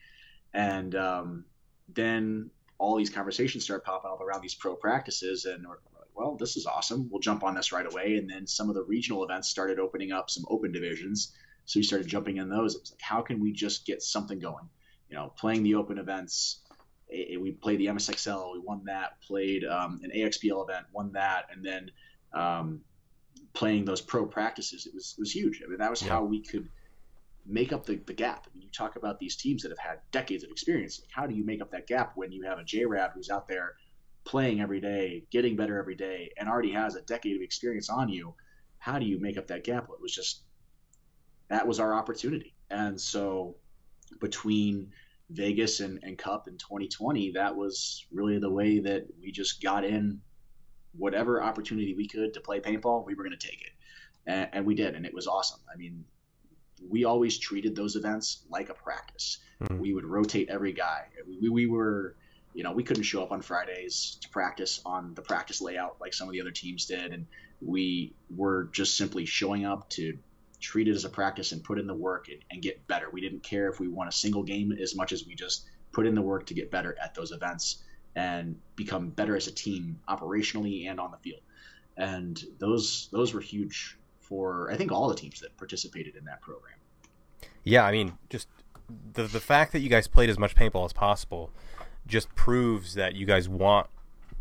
And um, then all these conversations start popping up around these pro practices, and we're like, well, this is awesome. We'll jump on this right away. And then some of the regional events started opening up some open divisions, so we started jumping in those. It was like, how can we just get something going? You know, playing the open events. We played the MSXL, we won that. Played um, an AXPL event, won that, and then um, playing those pro practices. It was it was huge. I mean, that was yeah. how we could make up the, the gap. I mean, you talk about these teams that have had decades of experience. Like, how do you make up that gap when you have a JRAB who's out there playing every day, getting better every day, and already has a decade of experience on you? How do you make up that gap? Well, it was just that was our opportunity. And so between Vegas and, and Cup in 2020, that was really the way that we just got in whatever opportunity we could to play paintball, we were going to take it. And, and, we did, and it was awesome. I mean, we always treated those events like a practice. Mm-hmm. We would rotate every guy. We, we were, you know, we couldn't show up on Fridays to practice on the practice layout like some of the other teams did. And we were just simply showing up to treat it as a practice and put in the work and, and get better. We didn't care if we won a single game as much as we just put in the work to get better at those events and become better as a team operationally and on the field. And those those were huge for I think all the teams that participated in that program. Yeah, I mean, just the the fact that you guys played as much paintball as possible just proves that you guys want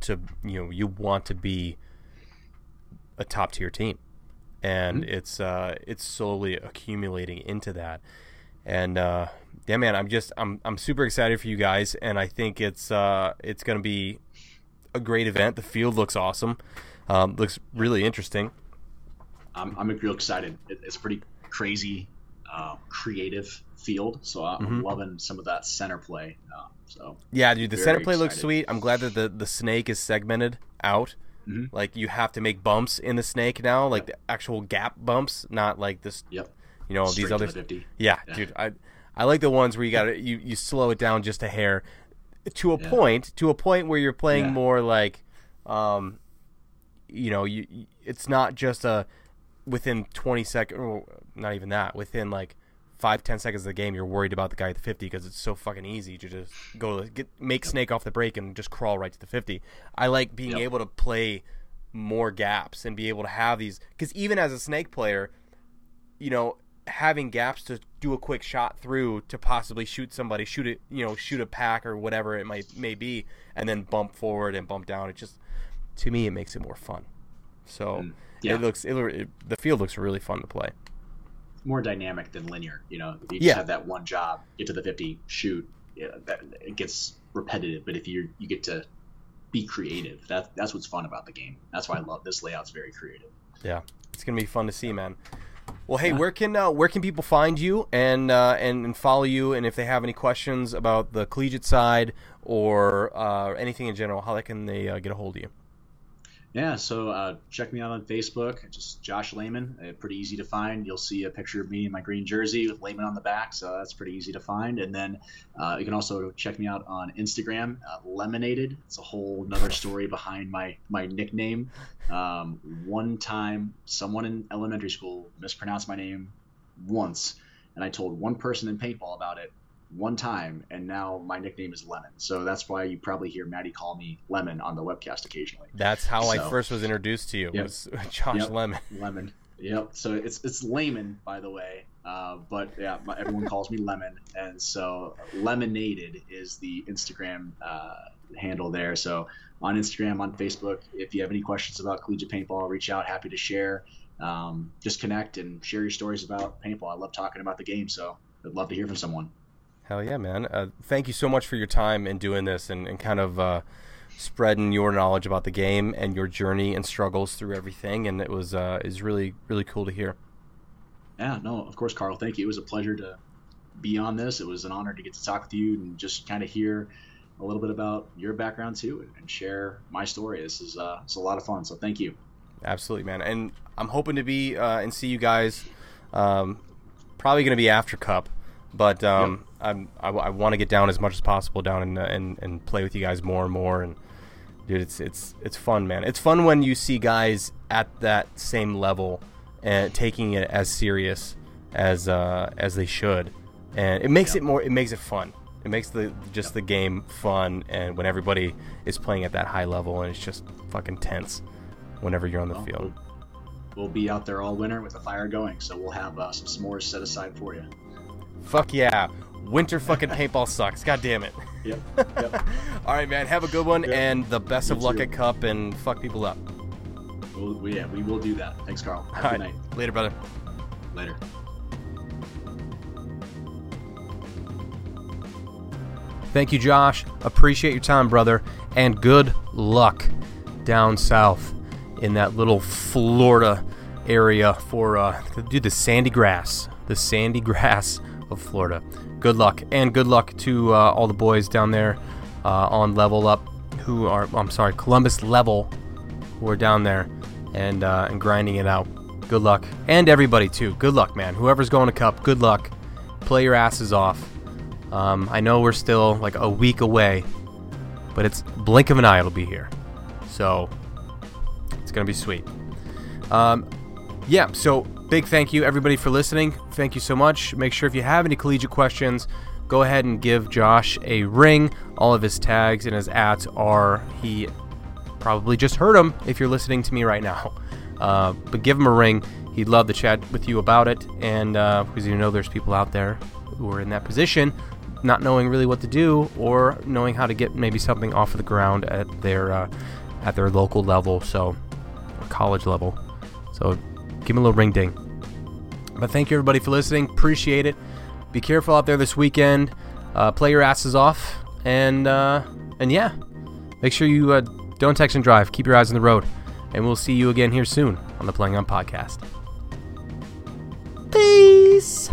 to, you know, you want to be a top tier team, and mm-hmm. it's uh, it's slowly accumulating into that. And uh, yeah, man, I'm just I'm I'm super excited for you guys, and I think it's uh, it's gonna be a great event. The field looks awesome, um, looks really interesting. I'm, I'm real excited. It's a pretty crazy, uh, creative field. So I'm mm-hmm. loving some of that center play. Uh, so yeah, dude, the center play excited. looks sweet. I'm glad that the the snake is segmented out. Mm-hmm. Like you have to make bumps in the snake now, like yep. the actual gap bumps, not like this. Yep. You know Straight these other. The yeah, yeah, dude. I I like the ones where you got to you you slow it down just a hair, to a yeah. point to a point where you're playing yeah. more like, um, you know, you it's not just a within 20 seconds, or not even that, within like five ten seconds of the game, you're worried about the guy at the 50 because it's so fucking easy to just go get make Snake off the break and just crawl right to the 50. I like being yep. able to play more gaps and be able to have these because even as a snake player, you know, having gaps to do a quick shot through to possibly shoot somebody, shoot it, you know, shoot a pack or whatever it might may be, and then bump forward and bump down. It just to me it makes it more fun. So mm, yeah. it looks it, it, the field looks really fun to play. More dynamic than linear. You know, you just yeah. have that one job, get to the fifty, shoot. Yeah, that it gets repetitive. But if you you get to be creative, that that's what's fun about the game. That's why I love this layout's very creative. Yeah, it's gonna be fun to see, man. Well, hey, yeah. where can uh, where can people find you and, uh, and and follow you? And if they have any questions about the collegiate side or uh, anything in general, how can they uh, get a hold of you? Yeah, so uh, check me out on Facebook. Just Josh Lehman. Uh, pretty easy to find. You'll see a picture of me in my green jersey with Lehman on the back, so that's pretty easy to find. And then uh, you can also check me out on Instagram, uh, Lemonaded. It's a whole another story behind my my nickname. Um, one time, someone in elementary school mispronounced my name once, and I told one person in paintball about it one time, and now my nickname is Lemon. So that's why you probably hear Maddie call me Lemon on the webcast occasionally. That's how so, I first was introduced to you. Yep, was Josh yep, Lemon. Lemon. Yep. So it's it's Layman, by the way. Uh, but yeah, my, everyone calls me Lemon, and so Lemonaded is the Instagram uh, handle there. So on Instagram, on Facebook, if you have any questions about collegiate paintball, reach out. Happy to share. Um, just connect and share your stories about paintball. I love talking about the game, so I'd love to hear from someone. Hell yeah, man. Uh, thank you so much for your time and doing this and, and kind of uh, spreading your knowledge about the game and your journey and struggles through everything. And it was uh, is really, really cool to hear. Yeah, no, of course, Carl. Thank you. It was a pleasure to be on this. It was an honor to get to talk with you and just kind of hear a little bit about your background too and, share my story. This is uh, it's a lot of fun. So thank you. Absolutely, man. And I'm hoping to be uh, and see you guys. Um, probably going to be after Cup. But um. I'm, I, I want to get down as much as possible down and, and and play with you guys more and more. And dude, it's it's it's fun, man. It's fun when you see guys at that same level and taking it as serious as uh, as they should, and it makes yep. it more. It makes it fun. It makes the just yep. the game fun, and when everybody is playing at that high level, and it's just fucking tense whenever you're on the well, field. We'll, we'll, be out there all winter with the fire going, so we'll have uh, some s'mores set aside for you. Fuck yeah. Winter fucking paintball sucks. God damn it. Yep. yep. All right, man. Have a good one, yep. and the best of luck too. at Cup, and fuck people up. We'll, yeah, we will do that. Thanks, Carl. Have All a good right. night. Later, brother. Later. Thank you, Josh. Appreciate your time, brother, and good luck down south in that little Florida area for uh, do the sandy grass, the sandy grass of Florida. Good luck, and good luck to uh, all the boys down there uh, on Level Up, who are I'm sorry, Columbus Level, who are down there and uh, and grinding it out. Good luck, and everybody too. Good luck, man. Whoever's going to Cup, good luck. Play your asses off. Um, I know we're still like a week away, but it's blink of an eye it'll be here. So it's gonna be sweet. Um, yeah, so big thank you everybody for listening. Thank you so much. Make sure if you have any collegiate questions, go ahead and give Josh a ring. All of his tags and his ats are he probably just heard them if you're listening to me right now. Uh, but give him a ring. He'd love to chat with you about it, and uh, because you know there's people out there who are in that position, not knowing really what to do or knowing how to get maybe something off of the ground at their uh, at their local level, so college level. So give him a little ring ding. But thank you everybody for listening. Appreciate it. Be careful out there this weekend. Uh, play your asses off, and uh, and yeah, make sure you uh, don't text and drive. Keep your eyes on the road, and we'll see you again here soon on the Playing On podcast. Peace.